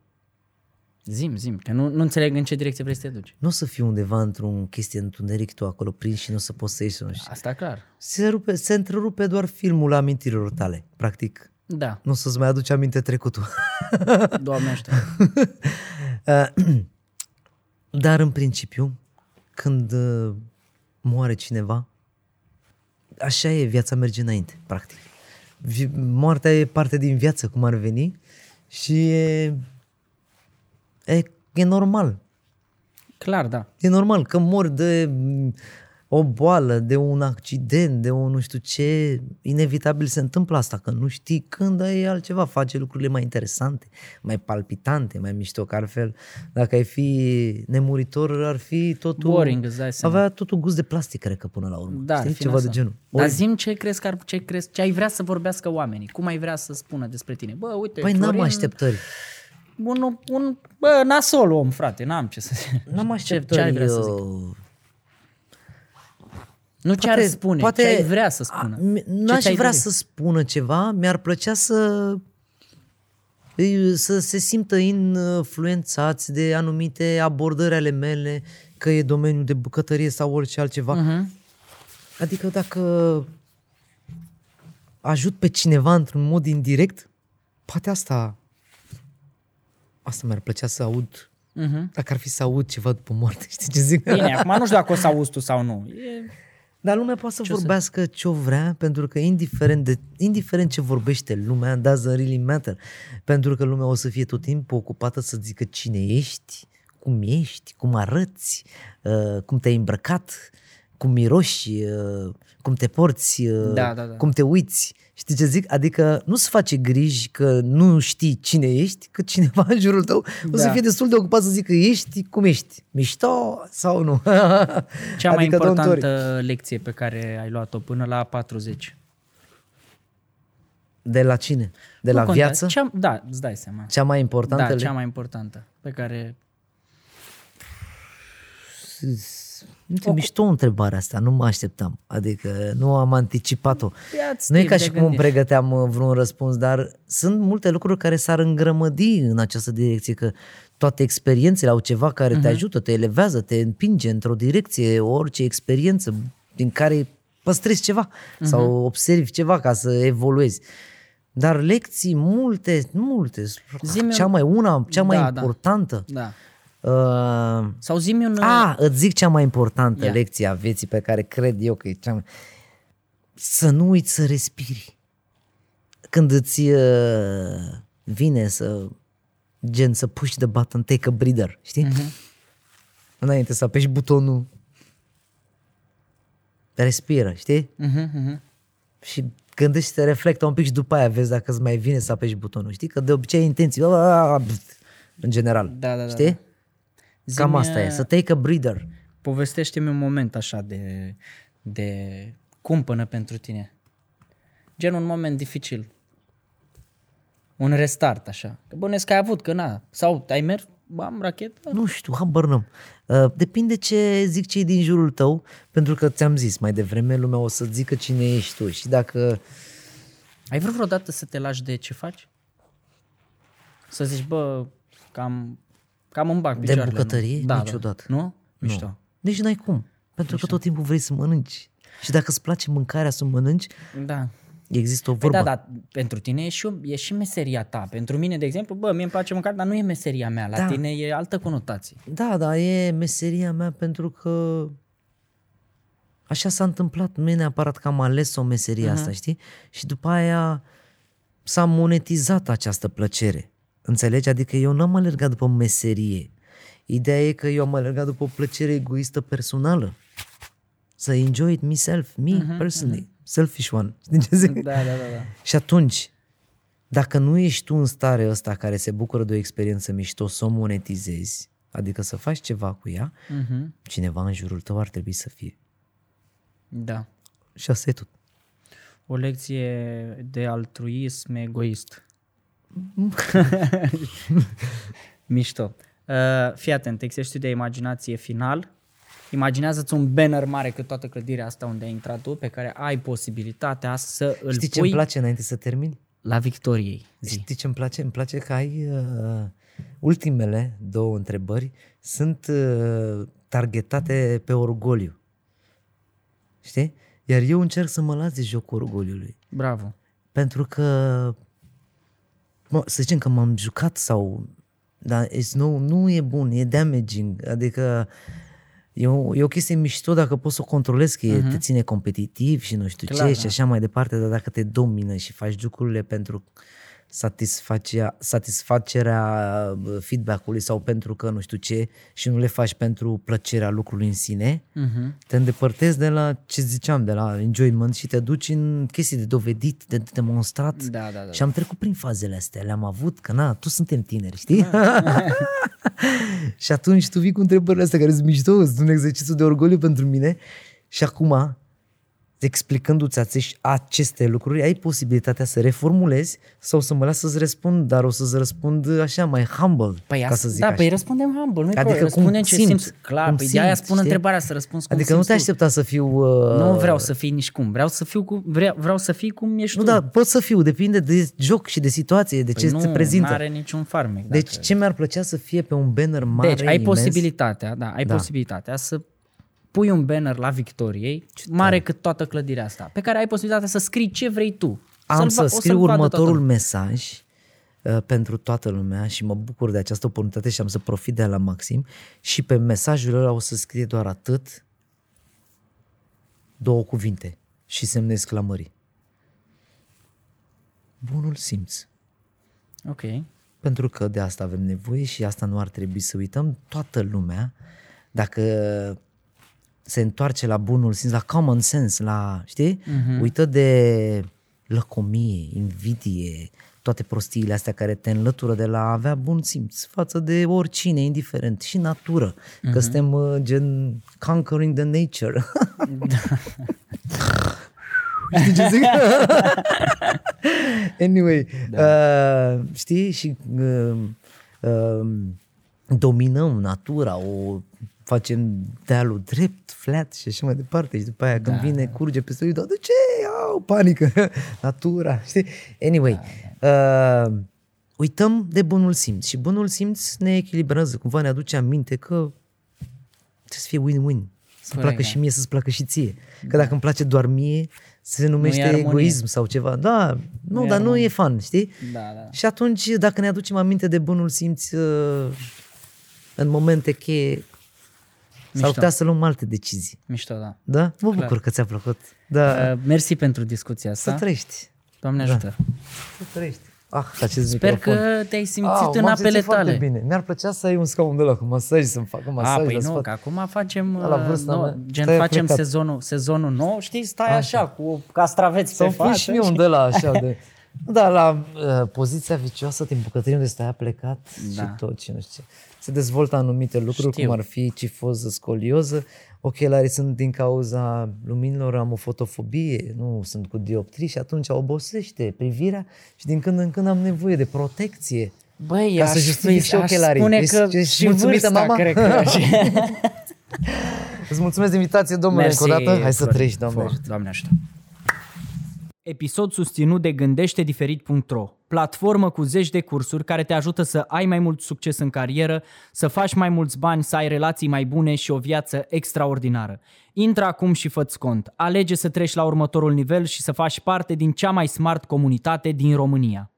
Zim, zim, că nu, nu înțeleg în ce direcție vrei să te duci. Nu o să fii undeva într-un chestie întuneric tu acolo prins și nu o să poți să ieși să nu știu. Asta clar. Se, rupe, se întrerupe doar filmul amintirilor tale, practic. Da, Nu o să-ți mai aduci aminte trecutul. [LAUGHS] doamne ăștia. [LAUGHS] Uh, [CLEARS THROAT] Dar în principiu, când uh, moare cineva, așa e, viața merge înainte, practic. Vi- Moartea e parte din viață, cum ar veni, și e, e, e normal. Clar, da. E normal că mori de mm, o boală, de un accident, de un nu știu ce, inevitabil se întâmplă asta, că nu știi când dar e altceva, face lucrurile mai interesante, mai palpitante, mai mișto, că altfel, dacă ai fi nemuritor, ar fi totul... Boring, îți dai seama. Avea totul gust de plastic, cred că, până la urmă. Da, ar știi? fi Ceva nasol. de genul. Dar Ori- zim ce crezi, că ar, ce crezi, ce ai vrea să vorbească oamenii, cum ai vrea să spună despre tine. Bă, uite, Păi n-am Florin, așteptări. Un, un, bă, nasol om, frate, n-am ce să zic. N-am Ce, așteptări. ce ai vrea să zic? uh, Nu ce ar spune, ce ai vrea să spună. A, mi- Ce N-aș ți-ai vrea dori? să spună ceva, mi-ar plăcea să să se simtă influențați de anumite abordări ale mele, că e domeniul de bucătărie sau orice altceva. Mhm. Adică dacă ajut pe cineva într-un mod indirect, poate asta asta mi-ar plăcea să aud Mhm. dacă ar fi să aud ceva după moarte, [LAUGHS] știi ce zic? Bine, acum nu știu dacă o să auzi tu sau nu. E... Dar lumea poate să vorbească ce o vrea, pentru că indiferent, de, indiferent ce vorbește lumea, doesn't really matter. Pentru că lumea o să fie tot timpul ocupată să zică cine ești, cum ești, cum arăți, uh, cum te-ai îmbrăcat, cum miroși, uh, cum te porți, uh, Da, da, da. cum te uiți. Știi ce zic? Adică nu-ți face griji că nu știi cine ești, că cineva în jurul tău o să Da. fie destul de ocupat să zică ești cum ești, mișto sau nu. Cea mai adică don't worry. importantă lecție pe care ai luat-o până la 40. De la cine? De Nu la contează. viață? Cea, da, îți dai seama. Cea mai importantă? Da, le- cea mai importantă pe care... Uite, mișto întrebarea asta, nu mă așteptam. Adică nu am anticipat-o. Ia-ți Nu e timp ca de și cum îmi gândire. pregăteam uh, vreun răspuns, dar sunt multe lucruri care s-ar îngrămădi în această direcție, că toate experiențele au ceva care Mhm. te ajută, te elevează, te împinge într-o direcție, orice experiență din care păstrezi ceva uh-huh. sau observi ceva ca să evoluezi. Dar lecții multe, multe. Zi-mi cea un- mai una, cea mai Da, da. importantă. Da. Uh, Sau zi-mi un... a, îți zic cea mai importantă Ia. lecție a vieții pe care cred eu că e cea mai... Să nu uiți să respiri. Când îți uh, vine să gen să push the button, take a breather, știi? Uh-huh. [LAUGHS] Înainte să apeși butonul, respiră, știi? Mhm, mhm. Și gândește, reflectă un pic și după aia vezi dacă îți mai vine să apeși butonul, știi? Că de obicei intenții, în general, Da, da, da, știi? da. Cam Zi-mi, asta e, să take a breather. Povestește-mi un moment așa de, de cumpănă pentru tine. Gen un moment dificil. Un restart așa. Că bănesc că ai avut, că na. Sau ai mers, bă, am rachetă. Nu știu, habar n-am. Uh, depinde ce zic cei din jurul tău, pentru că ți-am zis mai devreme, lumea o să zică cine ești tu și dacă... Ai vrut vreodată să te lași de ce faci? Să zici, bă, cam, cam îmi bag De picioarele. bucătărie? nu? Da, Niciodată. Da. Nu? Mișto. Nici n-ai cum, pentru că tot timpul vrei să mănânci. Și dacă îți place mâncarea să mănânci, Da. există o Păi vorbă. da, dar pentru tine e și, o- e și meseria ta. Pentru mine, de exemplu, bă, mie îmi place mâncare, dar nu e meseria mea. La Da. tine e altă conotație. Da, dar e meseria mea pentru că așa s-a întâmplat. Nu e neapărat că am ales o meserie uh-huh. asta, știi? Și după aia s-a monetizat această plăcere. Înțelegi? Adică eu n-am alergat după meserie. Ideea e că eu am alergat după o plăcere egoistă personală. Să enjoy it myself, me uh-huh, personally. Uh-huh. Selfish one. [LAUGHS] Știi ce zic? Da, da, da. da. Și atunci, dacă nu ești tu în stare ăsta care se bucură de o experiență mișto să o monetizezi, adică să faci ceva cu ea, Uh-huh. cineva în jurul tău ar trebui să fie. Da. Și asta e tot. O lecție de altruism egoist. [LAUGHS] Mișto. Uh, fii atent, exercițiu de imaginație final. Imaginează-ți un banner mare cât toată clădirea asta unde ai intrat tu, pe care ai posibilitatea să îl Știi ce pui îmi place înainte să termin? la victoriei. Zi. Știi ce îmi place? Îmi place că ai uh, ultimele două întrebări sunt uh, targetate pe orgoliu. Știi? Iar eu încerc să mă las de jocul orgoliului. Bravo. Pentru că, mă, să zicem că m-am jucat sau, dar it's no, nu e bun, e damaging, adică e o, e o chestie mișto dacă poți să o controlezi, că e, te ține competitiv și nu știu Clar, ce da. și așa mai departe, dar dacă te domină și faci lucrurile pentru satisfacerea, satisfacerea bă, feedback-ului sau pentru că nu știu ce și nu le faci pentru plăcerea lucrului în sine, Uh-huh. te îndepărtezi de la ce ziceam, de la enjoyment și te duci în chestii de dovedit, de demonstrat. Da, da, da. Și am trecut prin fazele astea, le-am avut, că na, tu suntem tineri, știi? [LAUGHS] și atunci tu vii cu întrebările astea care sunt mișto, sunt un exercițiu de orgoliu pentru mine și acum, explicându-ți ace- aceste lucruri, ai posibilitatea să reformulezi sau să mă las să-ți răspund, dar o să-ți răspund așa, mai humble, Păi ca asta, să zic da, așa. păi răspundem humble, nu Adică adică cum răspundem ce simt, simți. Clar, cum păi de aia simt, spun știi? întrebarea să răspunzi cum Adică nu te simți tu. aștepta să fiu... Uh, Nu vreau să fii nici cum, vreau să fiu cu, vreau, vreau să fii cum ești Nu, tu. da, pot să fiu, depinde de joc și de situație, de ce păi se nu, prezintă. are niciun farmec. Deci dacă... ce mi-ar plăcea să fie pe un banner mare, deci ai imens, posibilitatea, da, ai Da. posibilitatea să pui un banner la Victoriei, mare cât toată clădirea asta, pe care ai posibilitatea să scrii ce vrei tu. am Să-l să va- o să-l scriu vadă următorul toată lumea. mesaj uh, pentru toată lumea și mă bucur de această oportunitate și am să profit de ea la maxim și pe mesajul ăla o să scrie doar atât două cuvinte și semne exclamării. Bunul simț. Ok. Pentru că de asta avem nevoie și asta nu ar trebui să uităm. Toată lumea, dacă se întoarce la bunul simț, la common sense, la, știi? Uh-huh. Uită de lăcomie, invidie, toate prostiile astea care te înlătură de la a avea bun simț față de oricine, indiferent, și natură. Uh-huh. Că suntem uh, gen conquering the nature. [LAUGHS] Știi ce zic? [LAUGHS] anyway, da. uh, știi? Și uh, uh, dominăm natura, o facem dealul drept, flat și așa mai departe. Și după aia când Da. vine, curge peste noi, de ce? Au, panică, [LAUGHS] natura, știi? Anyway, uh, uităm de bunul simț și bunul simț ne echilibrează, cumva ne aduce aminte că trebuie să fie win-win. Să placă și mie, să-ți placă și ție. Că dacă îmi place doar mie, se numește armonie. egoism sau ceva. Da, nu, e dar nu armonie. e fan, știi? Da, da. Și atunci, dacă ne aducem aminte de bunul simț uh, în momente cheie, s-ar Mișto. putea să luăm alte decizii. Mișto, da. Da? Mă bucur că ți-a plăcut. Da, Uh, mersi pentru discuția să asta. trăiești. Doamne ajută. Să trăiești. Ah, acest Sper microfon. că te-ai simțit Au, în m-am apele simțit foarte tale. bine. Mi-ar plăcea să ai un scaun de la cu masaj, să-mi facă masaj. A, păi la nu, sfat. că acum facem, La uh, vârsta nou, mea, gen stai facem plecat. sezonul, sezonul nou, știi, stai așa, cu castraveți Sau pe pun față. și mie un de la așa de... [LAUGHS] Da, la uh, poziția vicioasă din bucătărie unde stai plecat Da. și tot ce nu știu ce. Se dezvoltă anumite lucruri, Știu. cum ar fi cifoză, scolioză. Ochelarii sunt din cauza luminilor, am o fotofobie, nu sunt cu dioptrii și atunci obosește privirea și din când în când am nevoie de protecție. Băi, Ca aș, să justific și aș ochelarii. spune Ești- că ești și mulțumită, vârsta, mama? cred că. [LAUGHS] Îți mulțumesc de invitație, domnule, încă o dată. Hai să Florin. trăiești, doamne. Fo, Doamne ajută. Episod susținut de gândește-diferit.ro, platformă cu zeci de cursuri care te ajută să ai mai mult succes în carieră, să faci mai mulți bani, să ai relații mai bune și o viață extraordinară. Intră acum și fă cont. Alege să treci la următorul nivel și să faci parte din cea mai smart comunitate din România.